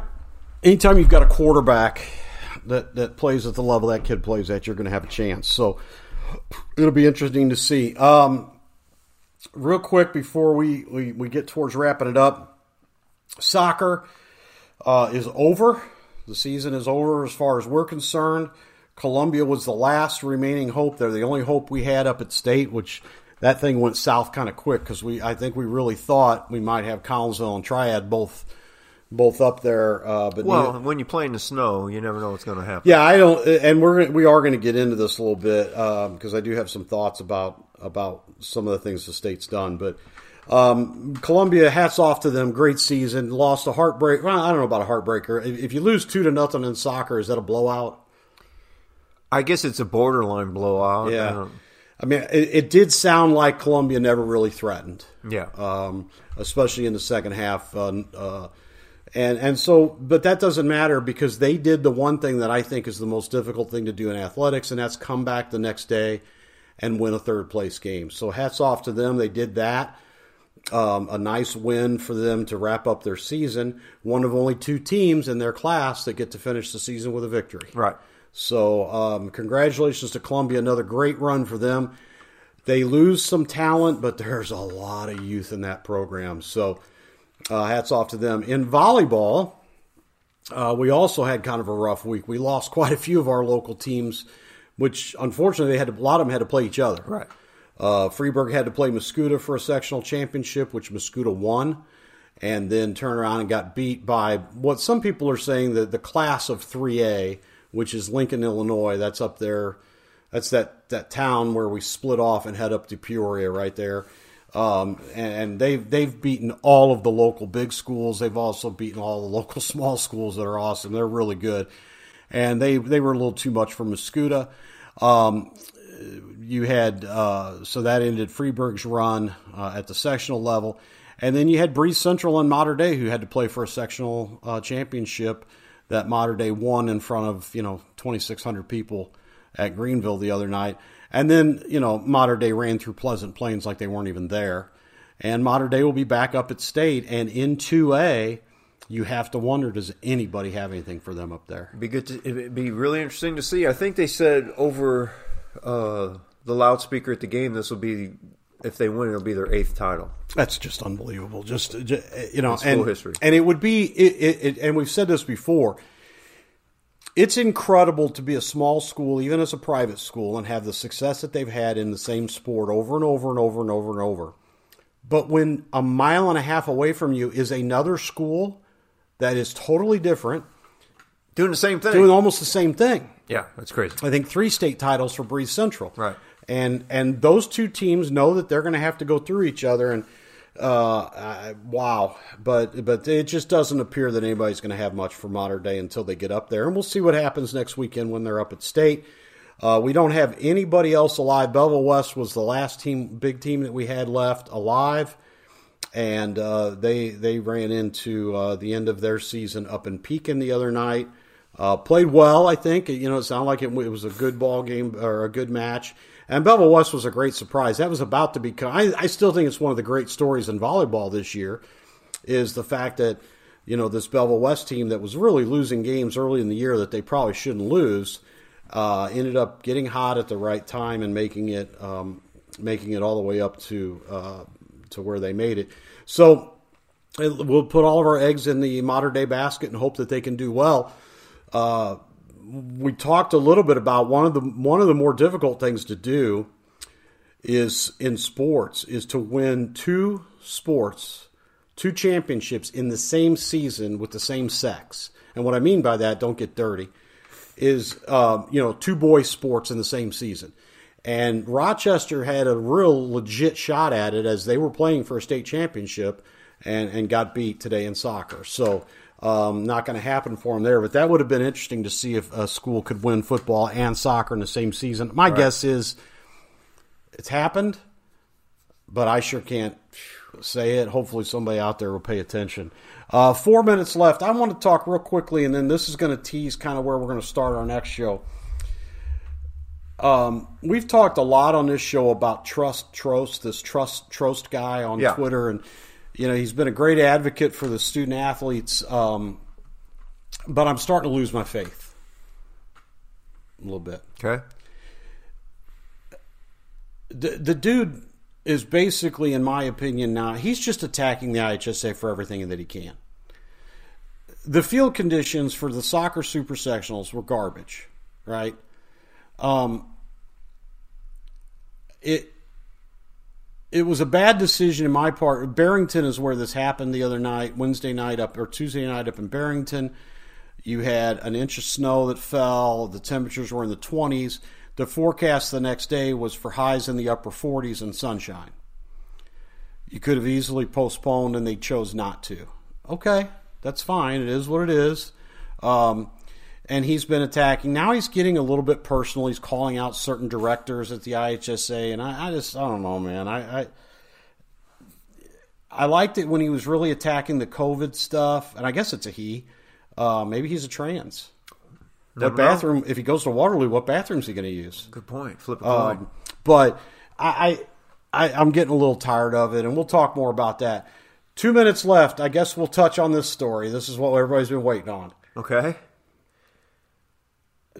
anytime you've got a quarterback that that plays at the level that kid plays at, you're going to have a chance. So it'll be interesting to see. Um, real quick before we, we, we get towards wrapping it up, soccer uh, is over. The season is over as far as we're concerned. Columbia was the last remaining hope. They're the only hope we had up at state, which that thing went south kind of quick because we I think we really thought we might have Collinsville and Triad both both up there. Uh, but Well, when you play in the snow, you never know what's going to happen. yeah, I don't, and we're we are going to get into this a little bit because I do have some thoughts about about some of the things the state's done. But um, Columbia, hats off to them, great season. Lost a heartbreak. Well, I don't know about a heartbreaker. If, if you lose two to nothing in soccer, is that a blowout? I guess it's a borderline blowout. I Yeah, don't- I mean, it, it did sound like Columbia never really threatened. Yeah. um, especially in the second half. Uh, uh, and and so, but that doesn't matter because they did the one thing that I think is the most difficult thing to do in athletics, and that's come back the next day and win a third place game. So hats off to them. They did that. Um, a nice win for them to wrap up their season. One of only two teams in their class that get to finish the season with a victory. Right. So, um, congratulations to Columbia. Another great run for them. They lose some talent, but there's a lot of youth in that program. So, uh, hats off to them. In volleyball, uh, we also had kind of a rough week. We lost quite a few of our local teams, which unfortunately they had to, a lot of them had to play each other. Right. Uh, Freeburg had to play Mascoutah for a sectional championship, which Mascoutah won, and then turned around and got beat by what some people are saying the the class of 3A, which is Lincoln, Illinois. That's up there. That's that that town where we split off and head up to Peoria, right there. Um, and they've they've beaten all of the local big schools. They've also beaten all the local small schools that are awesome. They're really good, and they they were a little too much for Mascoutah. Um, you had uh, so that ended Freeburg's run uh, at the sectional level, and then you had Breese Central and Mater Dei who had to play for a sectional uh, championship that Mater Dei won in front of you know 2,600 people at Greenville the other night, and then you know Mater Dei ran through Pleasant Plains like they weren't even there, and Mater Dei will be back up at state and in 2A. You have to wonder, does anybody have anything for them up there? It'd be good. To, it'd be really interesting to see. I think they said over uh, the loudspeaker at the game, this will be if they win, it'll be their eighth title. That's just unbelievable. Just, just you know, It's and history. and it would be, it, it, it, and we've said this before. It's incredible to be a small school, even as a private school, and have the success that they've had in the same sport over and over and over and over and over. But when a mile and a half away from you is another school that is totally different, Doing the same thing. doing almost the same thing. yeah, that's crazy. I think three state titles for Breese Central. Right. And and those two teams know that they're going to have to go through each other. And uh, I, wow, but but it just doesn't appear that anybody's going to have much for Mater Dei until they get up there. And we'll see what happens next weekend when they're up at state. Uh, we don't have anybody else alive. Belleville West was the last team, big team that we had left alive and uh, they they ran into uh, the end of their season up in Pekin the other night. Uh, played well, I think. You know, it sounded like it, it was a good ball game or a good match. And Belleville West was a great surprise. That was about to become. I, I still think it's one of the great stories in volleyball this year. Is the fact that you know this Belleville West team that was really losing games early in the year that they probably shouldn't lose uh, ended up getting hot at the right time and making it um, making it all the way up to uh, to where they made it. So it- we'll put all of our eggs in the Mater Dei basket and hope that they can do well. We talked a little bit about one of the one of the more difficult things to do is in sports is to win two sports, two championships in the same season with the same sex. And what I mean by that, don't get dirty, is um, you know two boys sports in the same season. And Rochester had a real legit shot at it as they were playing for a state championship and, and got beat today in soccer. So um, not going to happen for him there. But that would have been interesting to see if a school could win football and soccer in the same season. My guess is it's happened, but I sure can't say it. Hopefully, somebody out there will pay attention. Uh, four minutes left. I want to talk real quickly, and then this is going to tease kind of where we're going to start our next show. Um, we've talked a lot on this show about Trust Trost, this Trust Trost guy on Yeah. Twitter, and you know he's been a great advocate for the student athletes. Um, but I'm starting to lose my faith a little bit. Okay. the, the dude is basically, in my opinion, now he's just attacking the IHSA for everything that he can. The field conditions for the soccer super sectionals were garbage, right? Um, it it was a bad decision in my part. Barrington is where this happened the other night, Wednesday night up or Tuesday night up in Barrington. You had an inch of snow that fell. The temperatures were in the 20s. The forecast the next day was for highs in the upper 40s and sunshine. You could have easily postponed, and they chose not to. Okay, that's fine. It is what it is. Um, and he's been attacking. Now he's getting a little bit personal. He's calling out certain directors at the IHSA, and I, I just I don't know, man. I, I I liked it when he was really attacking the COVID stuff, and I guess it's a he. Uh, maybe he's a trans. Never what know. bathroom? If he goes to Waterloo, what bathroom is he going to use? Good point. Flip a coin. Um, but I, I, I, I'm getting a little tired of it, and we'll talk more about that. Two minutes left. I guess we'll touch on this story. This is what everybody's been waiting on. okay.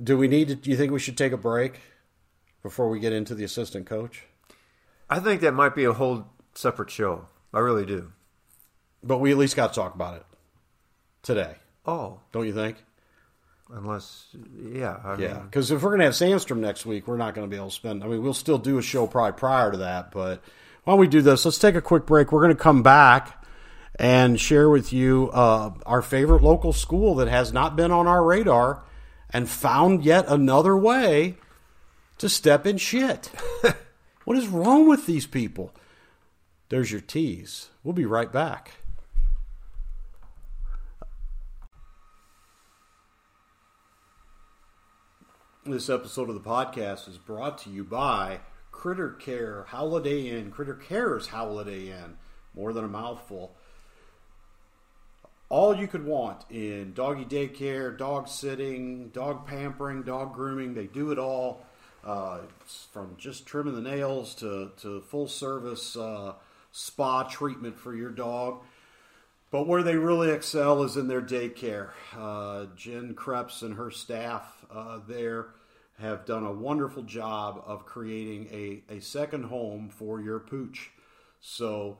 Do we need to? Do you think we should take a break before we get into the assistant coach? I think that might be a whole separate show. I really do. But we at least got to talk about it today, Oh, don't you think? unless yeah, I Yeah, because if we're going to have Sandstrom next week, we're not going to be able to spend. I mean, we'll still do a show probably prior to that, but why don't we do this? Let's take a quick break. We're going to come back, and share with you uh, our favorite local school that has not been on our radar and found yet another way to step in shit. what is wrong with these people? There's your tease. We'll be right back. This episode of the podcast is brought to you by Critter Care Holiday Inn. Critter Care's Holiday Inn. More than a mouthful. All you could want in doggy daycare, dog sitting, dog pampering, dog grooming. They do it all. Uh, from just trimming the nails to, to full service uh, spa treatment for your dog. But where they really excel is in their daycare. Uh, Jen Krebs and her staff uh, there have done a wonderful job of creating a, a second home for your pooch. So,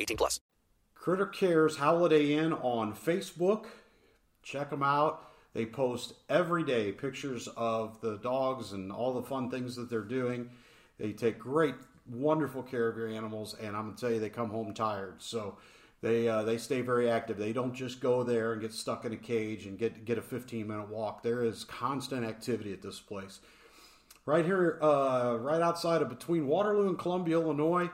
18 plus. Critter Cares Holiday Inn on Facebook. Check them out. They post every day pictures of the dogs and all the fun things that they're doing. They take great, wonderful care of your animals, and I'm gonna tell you, they come home tired. So they uh, they stay very active. They don't just go there and get stuck in a cage and get get a 15 minute walk. There is constant activity at this place. Right here, uh, right outside of between Waterloo and Columbia, Illinois,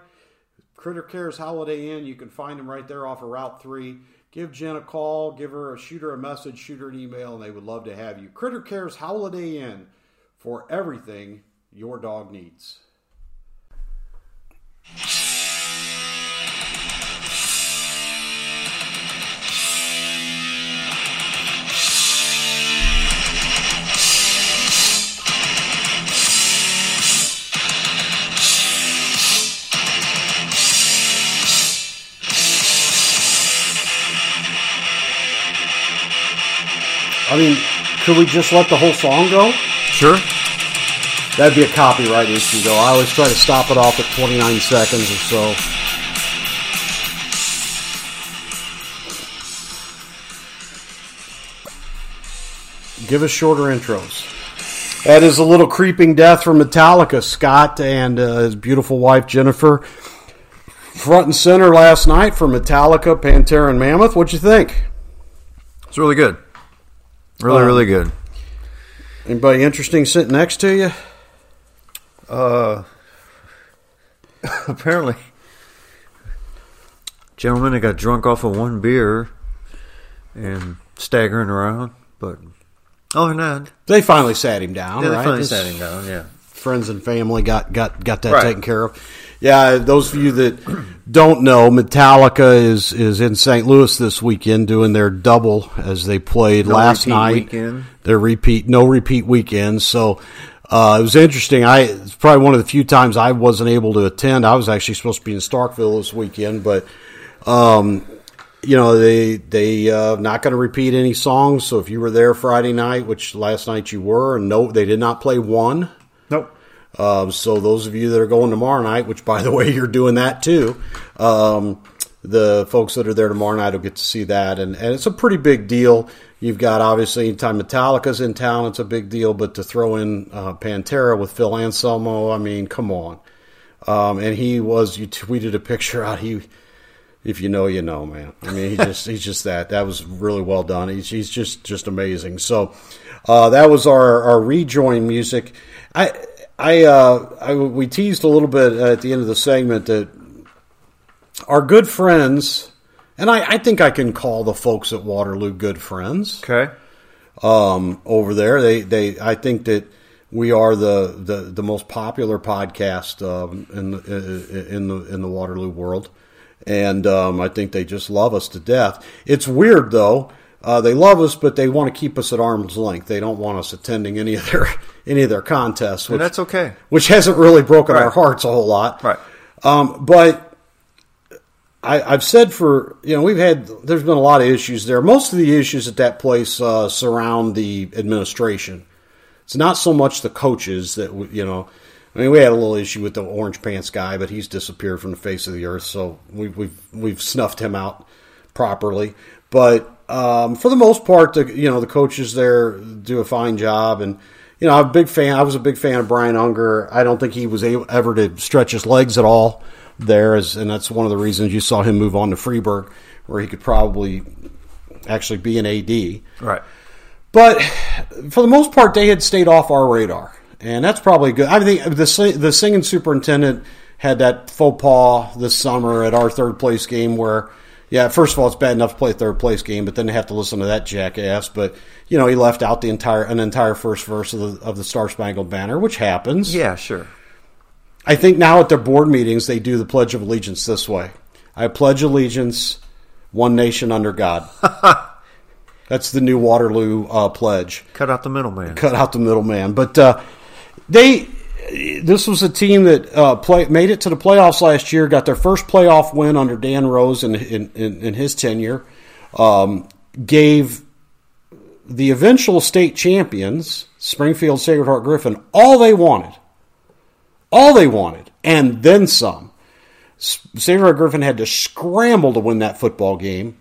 Critter Cares Holiday Inn. You can find them right there off of Route Three. Give Jen a call, give her a shoot her a message, shoot her an email, and they would love to have you. Critter Cares Holiday Inn for everything your dog needs. I mean, could we just let the whole song go? Sure. That'd be a copyright issue, though. I always try to stop it off at 29 seconds or so. Give us shorter intros. That is a little creeping death from Metallica. Scott and uh, his beautiful wife Jennifer, front and center last night for Metallica, Pantera, and Mammoth. What'd you think? It's really good. Really, Um, really good. Anybody interesting sitting next to you? Uh, apparently, gentlemen, I got drunk off of one beer and staggering around, but than that, They finally sat him down. yeah, they right? finally This- sat him down. Yeah, friends and family got got got that Right. taken care of. Yeah, those of you that don't know, Metallica is is in St. Louis this weekend doing their double as they played No last night. weekend. Their repeat, no repeat weekend. So uh, it was interesting. I it's probably one of the few times I wasn't able to attend. I was actually supposed to be in Starkville this weekend, but um, you know they they uh, not going to repeat any songs. So if you were there Friday night, which last night you were, and no, they did not play one. Um, so those of you that are going tomorrow night, which by the way you're doing that too, um, the folks that are there tomorrow night will get to see that, and, and it's a pretty big deal. You've got obviously anytime Metallica's in town, it's a big deal, but to throw in uh, Pantera with Phil Anselmo, I mean, come on. Um, and he was you tweeted a picture out. He, if you know, you know, man. I mean, he just he's just that. That was really well done. He's he's just just amazing. So uh, that was our our rejoin music. I I, uh, I we teased a little bit at the end of the segment that our good friends and I, I think I can call the folks at Waterloo good friends. Okay. Um, over there, they they I think that we are the the, the most popular podcast um, in the, in the in the Waterloo world, and um, I think they just love us to death. It's weird though. Uh, they love us, but they want to keep us at arm's length. They don't want us attending any of their any of their contests, which, And that's okay. which hasn't really broken our hearts a whole lot. Right. Um, but I, I've said for you know we've had there's been a lot of issues there. Most of the issues at that place uh, surround the administration. It's not so much the coaches that you know. I mean, we had a little issue with the orange pants guy, but he's disappeared from the face of the earth, so we, we've we've snuffed him out properly. But um, for the most part, the, you know, the coaches there do a fine job, and you know, I'm a big fan. I was a big fan of Brian Unger. I don't think he was able, ever to stretch his legs at all there, and that's one of the reasons you saw him move on to Freeburg, where he could probably actually be an AD. Right. But for the most part, they had stayed off our radar, and that's probably good. I think the the singing superintendent had that faux pas this summer at our third place game where, yeah, first of all, it's bad enough to play a third place game, but then they have to listen to that jackass. But you know, he left out the entire an entire first verse of the of the Star Spangled Banner, which happens. Yeah, sure. I think now at their board meetings they do the Pledge of Allegiance this way: I pledge allegiance, one nation under God. That's the new Waterloo uh, pledge. Cut out the middleman. Cut out the middleman. But uh, they, this was a team that uh, play, made it to the playoffs last year. Got their first playoff win under Dan Rose in in, in, in his tenure. Um, gave the eventual state champions, Springfield Sacred Heart Griffin, all they wanted. All they wanted, and then some. Sacred Heart Griffin had to scramble to win that football game.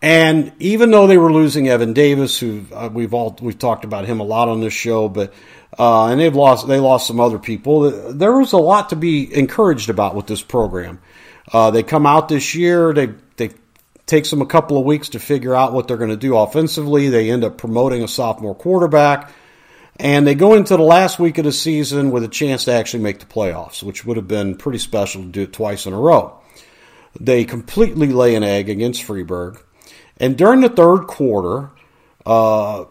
And even though they were losing Evan Davis, who uh, we've all we've talked about him a lot on this show, but uh, and they've lost they lost some other people. There was a lot to be encouraged about with this program. Uh, they come out this year. They they takes them a couple of weeks to figure out what they're going to do offensively. They end up promoting a sophomore quarterback, and they go into the last week of the season with a chance to actually make the playoffs, which would have been pretty special to do it twice in a row. They completely lay an egg against Freeburg. And during the third quarter, uh,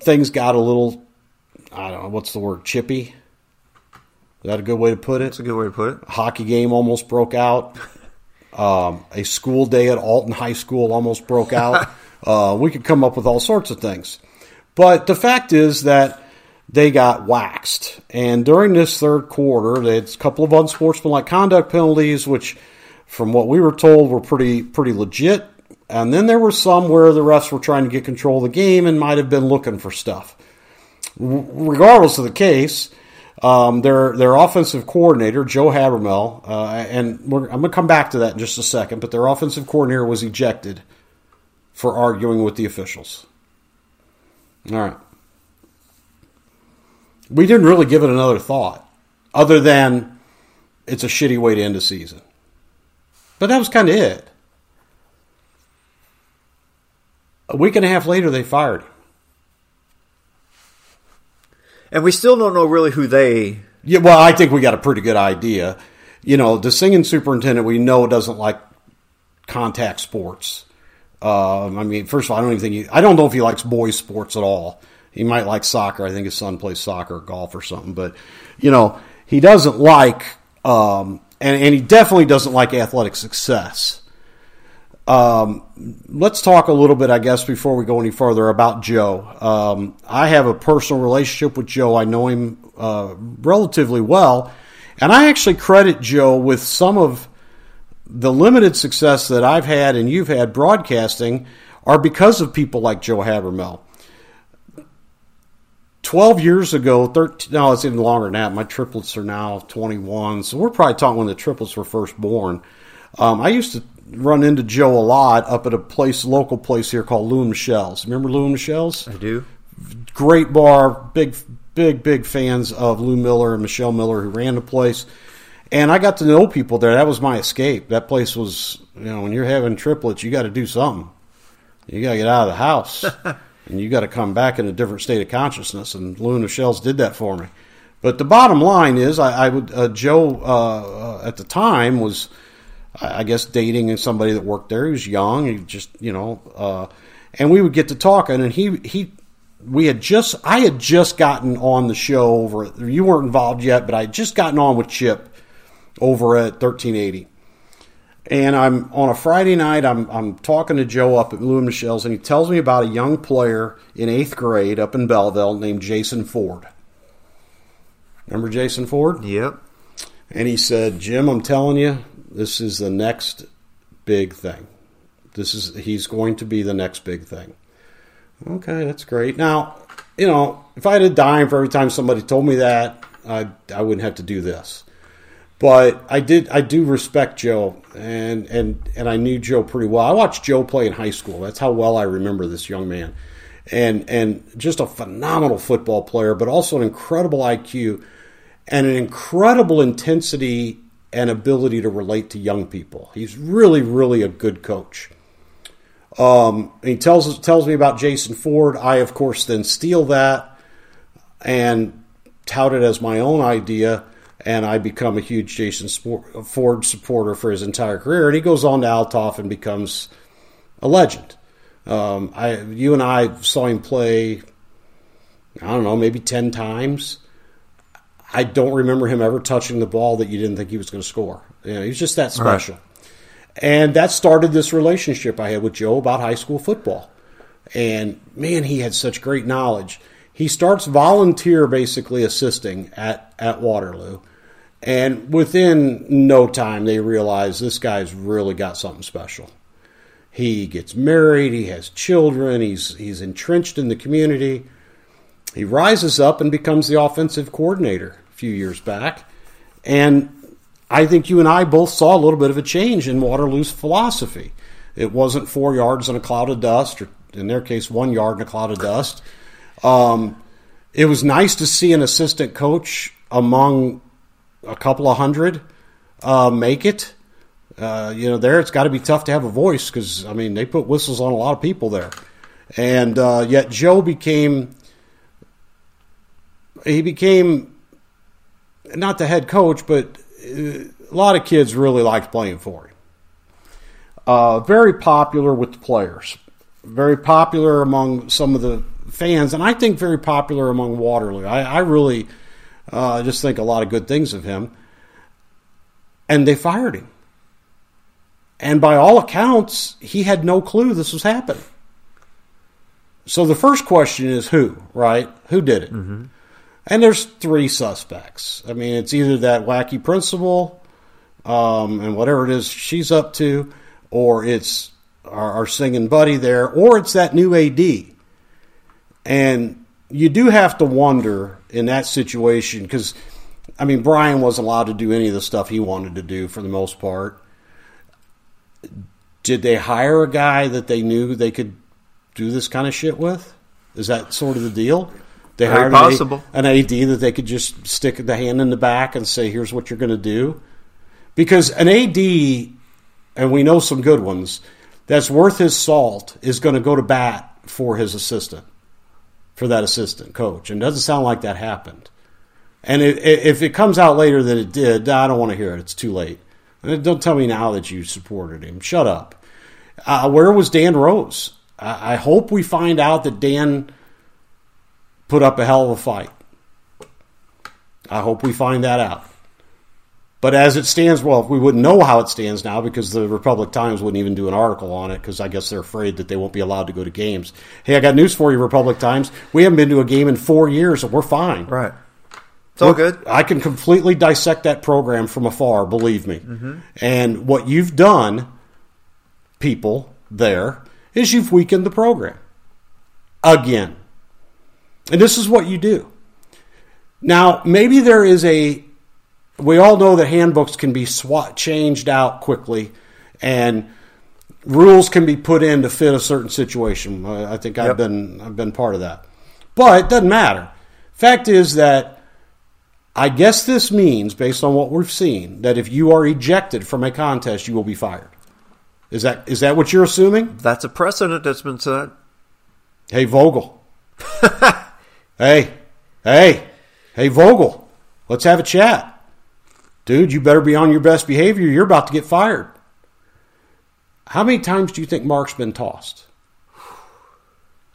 things got a little, I don't know, what's the word, chippy? Is that a good way to put it? That's a good way to put it. A hockey game almost broke out. Um, a school day at Alton High School almost broke out. uh, we could come up with all sorts of things. But the fact is that they got waxed. And during this third quarter, they had a couple of unsportsmanlike conduct penalties, which, from what we were told, were pretty pretty legit. And then there were some where the refs were trying to get control of the game and might have been looking for stuff. Regardless of the case, um, their their offensive coordinator Joe Habermel, uh, and I'm going to come back to that in just a second. But their offensive coordinator was ejected for arguing with the officials. All right, we didn't really give it another thought, other than it's a shitty way to end a season. But that was kind of it. A week and a half later, they fired him. And we still don't know really who they. Yeah, well, I think we got a pretty good idea. You know, the singing superintendent we know doesn't like contact sports. Um, I mean, first of all, I don't even think he, I don't know if he likes boys sports at all. He might like soccer. I think his son plays soccer, or golf, or something. But you know, he doesn't like, um, and, and he definitely doesn't like athletic success. Um, let's talk a little bit, I guess, before we go any further about Joe. Um, I have a personal relationship with Joe. I know him uh, relatively well, and I actually credit Joe with some of the limited success that I've had and you've had broadcasting are because of people like Joe Habermel. 12 years ago, 13, no, it's even longer than that. My triplets are now 21. So we're probably talking when the triplets were first born. Um, I used to run into Joe a lot up at a place, local place here called Lou and Michelle's. Remember Lou and Michelle's? I do. Great bar, big, big, big fans of Lou Miller and Michelle Miller who ran the place. And I got to know people there. That was my escape. That place was, you know, when you're having triplets, you got to do something. You got to get out of the house. and you got to come back in a different state of consciousness. And Lou and Michelle's did that for me. But the bottom line is, I, I would uh, Joe uh, uh, at the time was I guess dating somebody that worked there. He was young. He just you know, uh, and we would get to talking, and he he. We had just, I had just gotten on the show over. You weren't involved yet, but I had just gotten on with Chip over at 1380. And I'm on a Friday night. I'm I'm talking to Joe up at Lou and Michelle's, and he tells me about a young player in eighth grade up in Belleville named Jason Ford. Remember Jason Ford? Yep. And he said, "Jim, I'm telling you, this is the next big thing. This is he's going to be the next big thing." Okay, that's great. Now, you know, if I had a dime for every time somebody told me that, I I wouldn't have to do this. But I did I do respect Joe and and and I knew Joe pretty well. I watched Joe play in high school. That's how well I remember this young man. And and just a phenomenal football player, but also an incredible IQ and an incredible intensity and ability to relate to young people. He's really really a good coach. Um, he tells tells me about Jason Ford. I of course then steal that and tout it as my own idea and I become a huge Jason Ford supporter for his entire career. And he goes on to Althoff and becomes a legend. Um, I, you and I saw him play. I don't know, maybe ten times. I don't remember him ever touching the ball that you didn't think he was going to score. You know, he's just that special. And that started this relationship I had with Joe about high school football. And man, he had such great knowledge. He starts volunteer basically assisting at, at Waterloo. And within no time, they realize this guy's really got something special. He gets married, he has children, he's, he's entrenched in the community. He rises up and becomes the offensive coordinator few years back. And I think you and I both saw a little bit of a change in Waterloo's philosophy. It wasn't four yards in a cloud of dust, or in their case, one yard in a cloud of dust. Um, it was nice to see an assistant coach among a couple of hundred uh, make it. Uh, you know, there it's got to be tough to have a voice because I mean they put whistles on a lot of people there, and uh, yet Joe became he became not the head coach, but uh, a lot of kids really liked playing for him. Uh, very popular with the players, very popular among some of the fans, and I think very popular among Waterloo. I, I really uh, just think a lot of good things of him. And they fired him. And by all accounts, he had no clue this was happening. So the first question is who, right? Who did it? Mm-hmm. And there's three suspects. I mean, it's either that wacky principal um, and whatever it is she's up to, or it's our, our singing buddy there, or it's that new AD. And you do have to wonder in that situation because, I mean, Brian wasn't allowed to do any of the stuff he wanted to do for the most part. Did they hire a guy that they knew they could do this kind of shit with? Is that sort of the deal? They Very hired possible. An, AD that they could just stick the hand in the back and say, "Here's what you're going to do," because an AD, and we know some good ones, that's worth his salt is going to go to bat for his assistant, for that assistant coach, and it doesn't sound like that happened. And it, it, if it comes out later that it did, I don't want to hear it. It's too late. And don't tell me now that you supported him. Shut up. Uh, where was Dan Rose? I, I hope we find out that Dan put up a hell of a fight. I hope we find that out. But as it stands, well, we wouldn't know how it stands now because the Republic Times wouldn't even do an article on it because I guess they're afraid that they won't be allowed to go to games. Hey, I got news for you, Republic Times. We haven't been to a game in four years, and we're fine. Right. It's all good. I can completely dissect that program from afar, believe me. Mm-hmm. And what you've done, people there, is you've weakened the program again. And this is what you do. Now, maybe there is a. We all know that handbooks can be swat changed out quickly, and rules can be put in to fit a certain situation. I think I've Yep. been I've been part of that, but it doesn't matter. Fact is that I guess this means, based on what we've seen, that if you are ejected from a contest, you will be fired. Is that is that what you're assuming? That's a precedent that's been set. Hey Vogel. hey, hey, hey Vogel. Let's have a chat, dude. You better be on your best behavior. You're about to get fired. How many times do you think Mark's been tossed?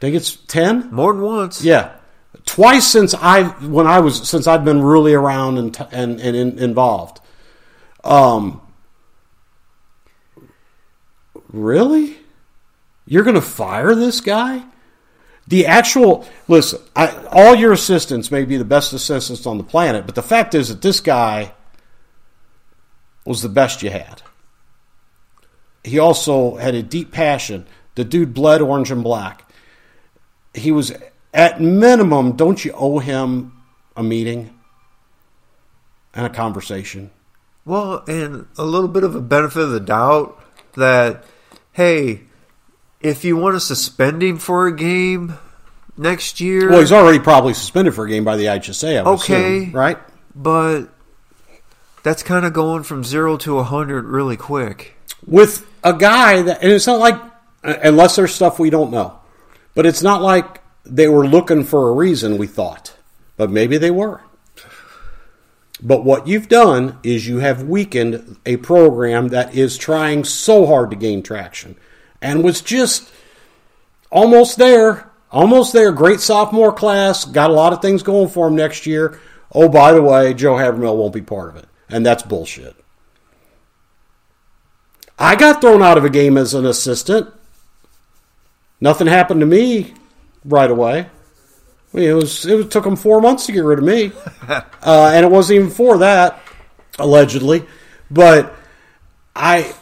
Think it's ten? More than once. Yeah, twice since I when I was since I've been really around and and, and in, involved. Um, really, you're going to fire this guy? The actual listen, I, all your assistants may be the best assistants on the planet, but the fact is that this guy was the best you had. He also had a deep passion. The dude bled orange and black. He was at minimum, don't you owe him a meeting and a conversation? Well, and a little bit of a benefit of the doubt that, hey, if you want to suspend him for a game next year, Well, he's already probably suspended for a game by the IHSA. I Okay. assume, right? but that's kind of going from zero to a hundred really quick. With a guy that, and it's not like, unless there's stuff we don't know, but it's not like they were looking for a reason. We thought, but maybe they were. But what you've done is you have weakened a program that is trying so hard to gain traction and was just almost there. Almost there. Great sophomore class. Got a lot of things going for him next year. Oh, by the way, Joe Habermill won't be part of it. And that's bullshit. I got thrown out of a game as an assistant. Nothing happened to me right away. I mean, it was it took them four months to get rid of me, uh, and it wasn't even for that, allegedly. But I,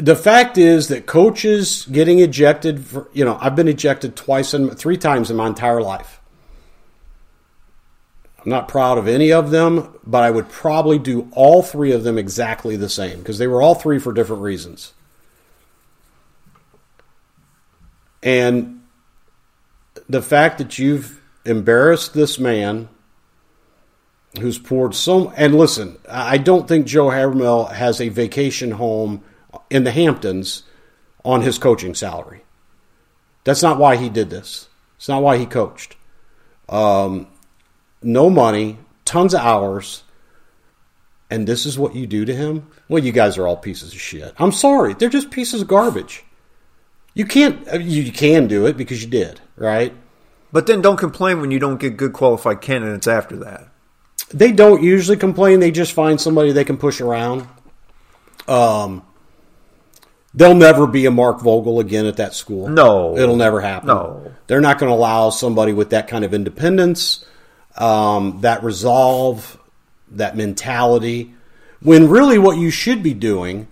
the fact is that coaches getting ejected. For, you know, I've been ejected twice and three times in my entire life. I'm not proud of any of them, but I would probably do all three of them exactly the same because they were all three for different reasons. And the fact that you've embarrassed this man who's poured so and listen, I don't think Joe Habermill has a vacation home in the Hamptons on his coaching salary. That's not why he did this. It's not why he coached. Um, no money, tons of hours, and this is what you do to him? Well, you guys are all pieces of shit. I'm sorry. They're just pieces of garbage. You can't, uh, you can do it because you did, right? But then don't complain when you don't get good qualified candidates after that. They don't usually complain. They just find somebody they can push around. Um, they'll never be a Mark Vogel again at that school. No. it'll never happen. No. they're not going to allow somebody with that kind of independence, um, that resolve, that mentality. When really, what you should be doing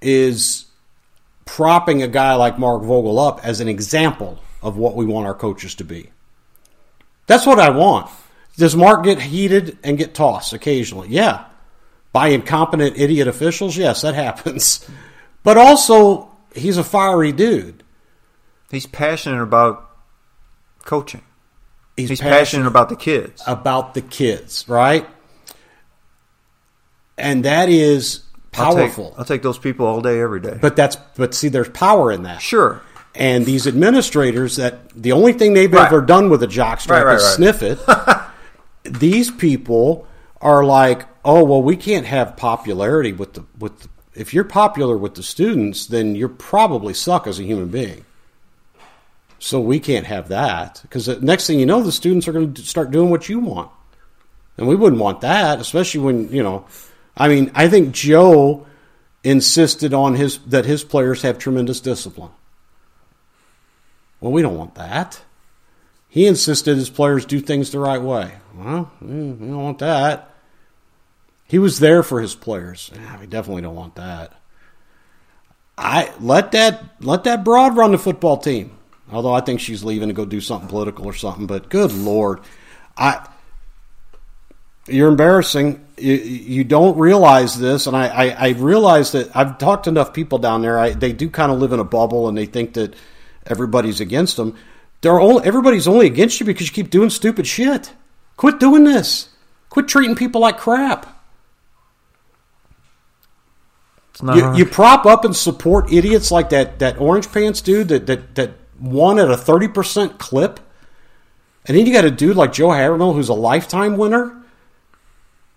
is propping a guy like Mark Vogel up as an example of what we want our coaches to be. That's what I want. Does Mark get heated and get tossed occasionally? Yeah. By incompetent idiot officials? Yes, that happens. But also, he's a fiery dude. He's passionate about coaching. He's, He's passionate about the kids. about the kids, right? And that is I'll take- powerful. I'll take those people all day, every day. But that's but see, there's power in that. Sure. And these administrators that the only thing they've Right. ever done with a jockstrap Right, right, is sniff it. these people are like, oh well, we can't have popularity with the with. The, if you're popular with the students, then you're probably suck as a human being. So we can't have that because the next thing you know, the students are going to start doing what you want, and we wouldn't want that, especially when you know. I mean, I think Joe insisted on his that his players have tremendous discipline. Well, we don't want that. He insisted his players do things the right way. Well, mm, we don't want that. He was there for his players. Yeah, we definitely don't want that. I let that let that broad run the football team. Although I think she's leaving to go do something political or something. But good lord, I you're embarrassing. You, you don't realize this, and I, I, I realize that I've talked to enough people down there. I, they do kind of live in a bubble, and they think that everybody's against them. They're only, everybody's only against you because you keep doing stupid shit. Quit doing this. Quit treating people like crap. It's not You, you prop up and support idiots like that that orange pants dude that that, that won at a thirty percent clip, and then you got a dude like Joe Habermill who's a lifetime winner,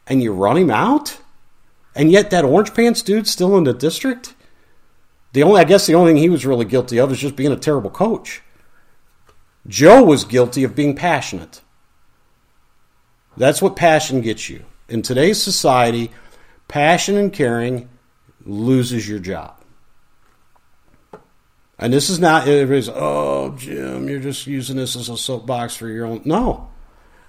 and you run him out. And yet that orange pants dude's still in the district. The only I guess the only thing he was really guilty of is just being a terrible coach. Joe was guilty of being passionate. That's what passion gets you. In today's society, passion and caring loses your job. And this is not everybody's, oh, Jim, you're just using this as a soapbox for your own. No.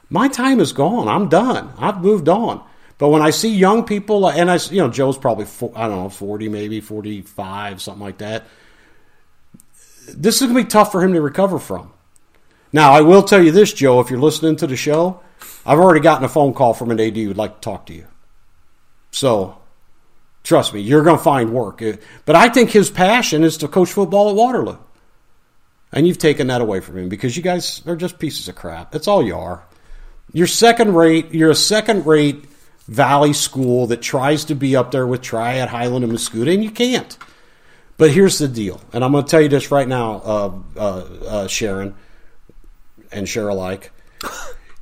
My time is gone. I'm done. I've moved on. But when I see young people, and I, you know, Joe's probably, I don't know, 40, maybe 45, something like that. This is going to be tough for him to recover from. Now, I will tell you this, Joe, if you're listening to the show, I've already gotten a phone call from an AD who would like to talk to you. So, trust me, you're going to find work. But I think his passion is to coach football at Waterloo. And you've taken that away from him because you guys are just pieces of crap. That's all you are. You're second rate. You're a second rate Valley school that tries to be up there with Triad, Highland, and Mascoutah, and you can't. But here's the deal, and I'm going to tell you this right now, uh, uh, uh, Sharon and share alike.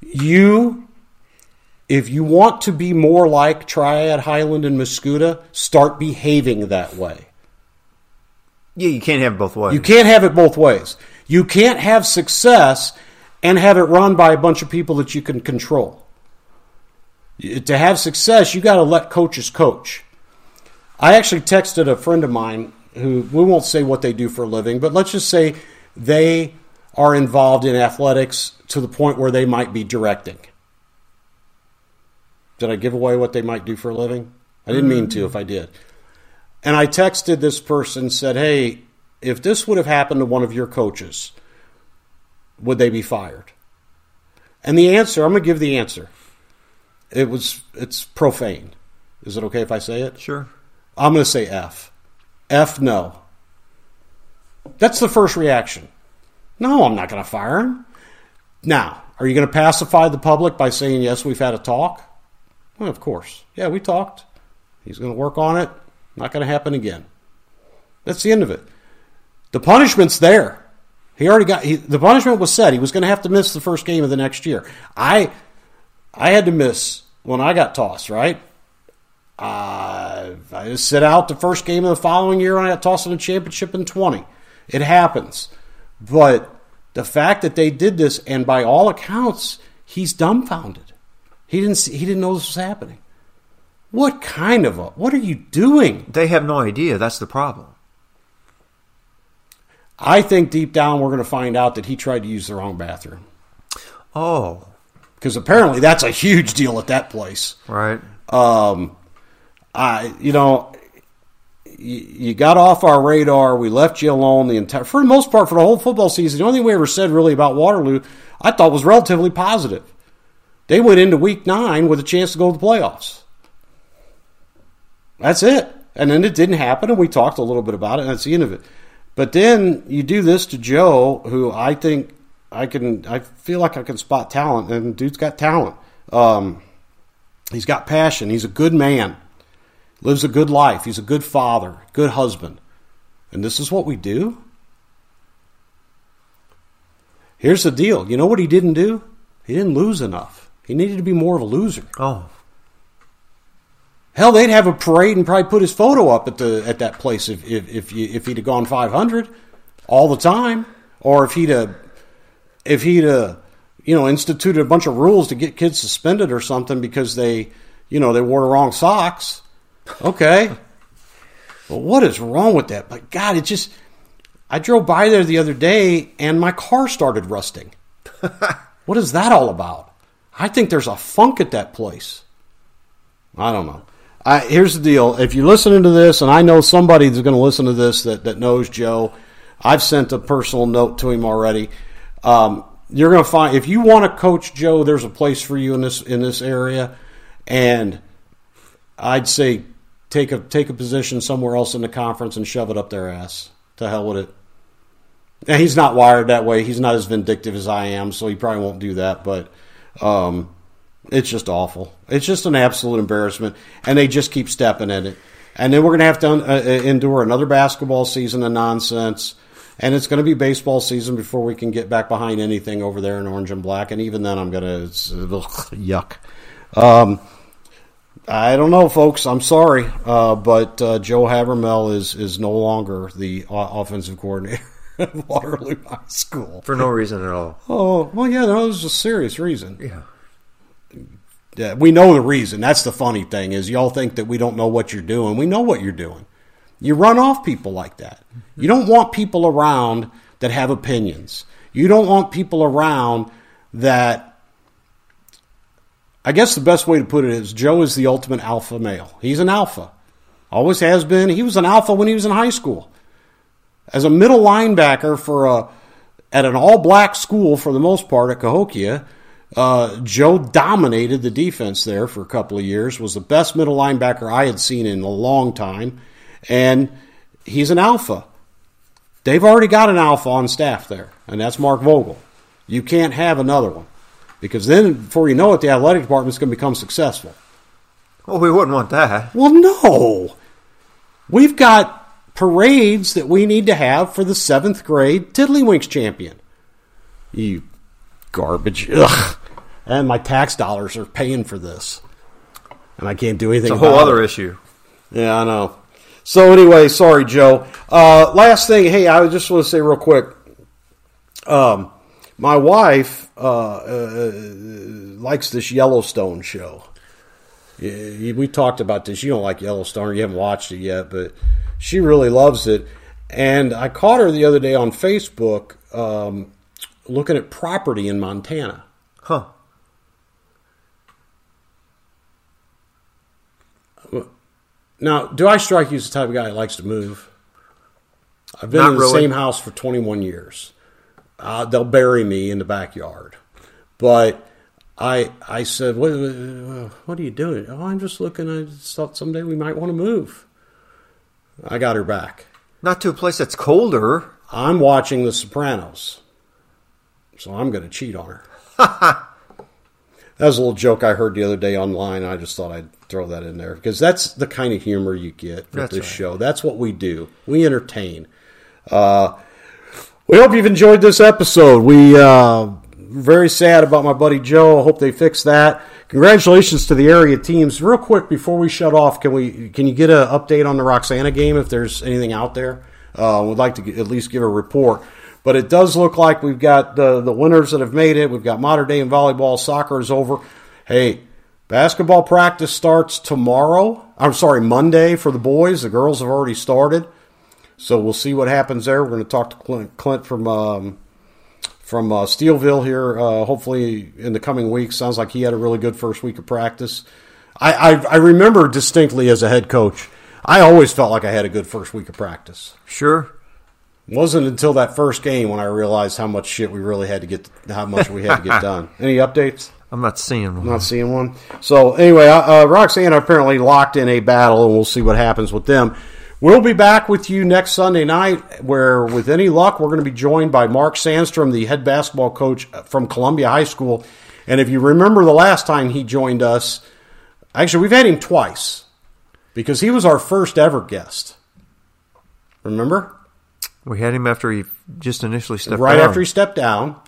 You, if you want to be more like Triad, Highland, and Mascoutah, start behaving that way. Yeah, you can't have it both ways. You can't have it both ways. You can't have success and have it run by a bunch of people that you can control. To have success, you got to let coaches coach. I actually texted a friend of mine who we won't say what they do for a living, but let's just say they are involved in athletics to the point where they might be directing. Did I give away what they might do for a living? I didn't mean to if I did. And I texted this person said, "Hey, if this would have happened to one of your coaches, would they be fired?" And the answer, I'm going to give the answer. It was it's profane. Is it okay if I say it? Sure. I'm going to say F. F no. That's the first reaction. No, I'm not going to fire him. Now, are you going to pacify the public by saying, yes, we've had a talk? Well, of course. Yeah, we talked. He's going to work on it. Not going to happen again. That's the end of it. The punishment's there. He already got he, the punishment was set. He was going to have to miss the first game of the next year. I I had to miss when I got tossed. Right. Uh, I just sit out the first game of the following year, and I got tossed in the championship in twenty. It happens. But the fact that they did this, and by all accounts, he's dumbfounded. He didn't. See, he didn't know this was happening. What kind of a? What are you doing? They have no idea. That's the problem. I think deep down we're going to find out that he tried to use the wrong bathroom. Oh, because apparently that's a huge deal at that place. right. Um, I, you know, you, you got off our radar. We left you alone the entire, for the most part, for the whole football season. The only thing we ever said really about Waterloo, I thought was relatively positive. They went into week nine with a chance to go to the playoffs. That's it. And then it didn't happen, and we talked a little bit about it, and that's the end of it. But then you do this to Joe, who I think I can, I feel like I can spot talent, and dude's got talent. Um, he's got passion. He's a good man, lives a good life. He's a good father, good husband. And this is what we do? Here's the deal. You know what he didn't do? He didn't lose enough. He needed to be more of a loser. Oh, Hell, they'd have a parade and probably put his photo up at the at that place if if if, you, if he'd have gone 500 all the time, or if he'd have if he'd have you know instituted a bunch of rules to get kids suspended or something because they you know they wore the wrong socks. Okay, but what is wrong with that? But God, it just I drove by there the other day and my car started rusting. what is that all about? I think there's a funk at that place. I don't know. I, here's the deal. If you're listening to this, and I know somebody that's going to listen to this that, that knows Joe, I've sent a personal note to him already. Um, you're going to find if you want to coach Joe, there's a place for you in this in this area, and I'd say take a take a position somewhere else in the conference and shove it up their ass. To hell with it. And he's not wired that way. He's not as vindictive as I am, so he probably won't do that. But um, it's just awful. It's just an absolute embarrassment, and they just keep stepping in it. And then we're going to have to uh, endure another basketball season of nonsense, and it's going to be baseball season before we can get back behind anything over there in orange and black. And even then, I'm going to yuck. Um, I don't know, folks. I'm sorry, uh, but uh, Joe Habermel is is no longer the offensive coordinator at Waterloo High School. For no reason at all. Oh well, yeah, no, was a serious reason. Yeah. Yeah, we know the reason. That's the funny thing is y'all think that we don't know what you're doing. We know what you're doing. You run off people like that. You don't want people around that have opinions. You don't want people around that. I guess the best way to put it is Joe is the ultimate alpha male. He's an alpha. Always has been. He was an alpha when he was in high school. As a middle linebacker for a at an all black school for the most part at Cahokia, uh, Joe dominated the defense there for a couple of years. Was the best middle linebacker I had seen in a long time, and he's an alpha. They've already got an alpha on staff there, and that's Mark Vogel. You can't have another one because then, before you know it, the athletic department's going to become successful. Well, we wouldn't want that. Well, no. We've got parades that we need to have for the seventh grade Tiddlywinks champion. You garbage. Ugh. And my tax dollars are paying for this. And I can't do anything It's a whole other it. issue. Yeah, I know. So anyway, sorry, Joe. Uh, last thing, hey, I just want to say real quick. Um, my wife uh, uh, likes this Yellowstone show. We talked about this. You don't like Yellowstone, or you haven't watched it yet, but she really loves it. And I caught her the other day on Facebook um, looking at property in Montana. Huh. Now, do I strike you as the type of guy that likes to move? I've been Not in the really. same house for 21 years. Uh, they'll bury me in the backyard. But I I said, what, what are you doing? Oh, I'm just looking. I just thought someday we might want to move. I got her back. Not to a place that's colder. I'm watching The Sopranos. So I'm going to cheat on her. That was a little joke I heard the other day online. I just thought I'd throw that in there because that's the kind of humor you get with That's this right. show. That's what we do. We entertain. Uh, we hope you've enjoyed this episode. We uh, very sad about my buddy Joe. I hope they fix that. Congratulations to the area teams. Real quick before we shut off, can we can you get an update on the Roxana game if there's anything out there? Uh, we'd like to get, at least give a report. But it does look like we've got the the winners that have made it. We've got Mater Dei and volleyball. Soccer is over. Hey, basketball practice starts tomorrow. I'm sorry, Monday for the boys. The girls have already started. So we'll see what happens there. We're going to talk to Clint, Clint from um, from uh, Steelville here. Uh, hopefully in the coming weeks. Sounds like he had a really good first week of practice. I, I I remember distinctly as a head coach. I always felt like I had a good first week of practice. Sure. Wasn't until that first game when I realized how much shit we really had to get, how much we had to get done. Any updates? I'm not seeing one. I'm not seeing one. So anyway, uh, uh, Roxana apparently locked in a battle, and we'll see what happens with them. We'll be back with you next Sunday night, where, with any luck, we're going to be joined by Mark Sandstrom, the head basketball coach from Columbia High School. And if you remember the last time he joined us, actually, we've had him twice because he was our first ever guest. Remember? We had him after he just initially stepped right down. after he stepped down,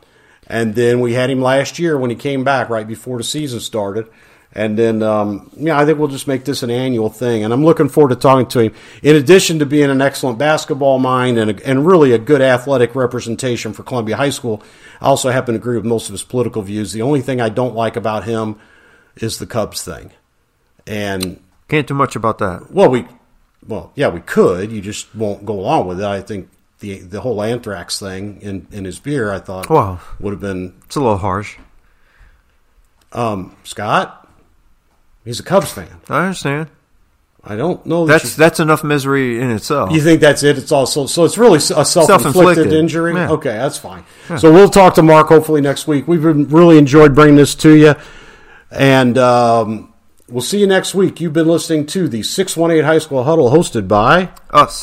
and then we had him last year when he came back right before the season started. And then, um, yeah, I think we'll just make this an annual thing. And I'm looking forward to talking to him. In addition to being an excellent basketball mind and, a, and really a good athletic representation for Columbia High School, I also happen to agree with most of his political views. The only thing I don't like about him is the Cubs thing. And Can't do much about that. well, we, well, yeah, we could. You just won't go along with it. I think the the whole anthrax thing in, in his beer, I thought, Well. would have been It's a little harsh. um, Scott. He's a Cubs fan. I understand. I don't know. That That's that's enough misery in itself. you, you think that's it? It's also so it's really a self-inflicted, Self-inflicted. injury. Yeah. Okay, that's fine. So we'll talk to Mark hopefully next week. We've been really enjoyed bringing this to you, and um, we'll see you next week. You've been listening to the Six One Eight High School Huddle, hosted by Us.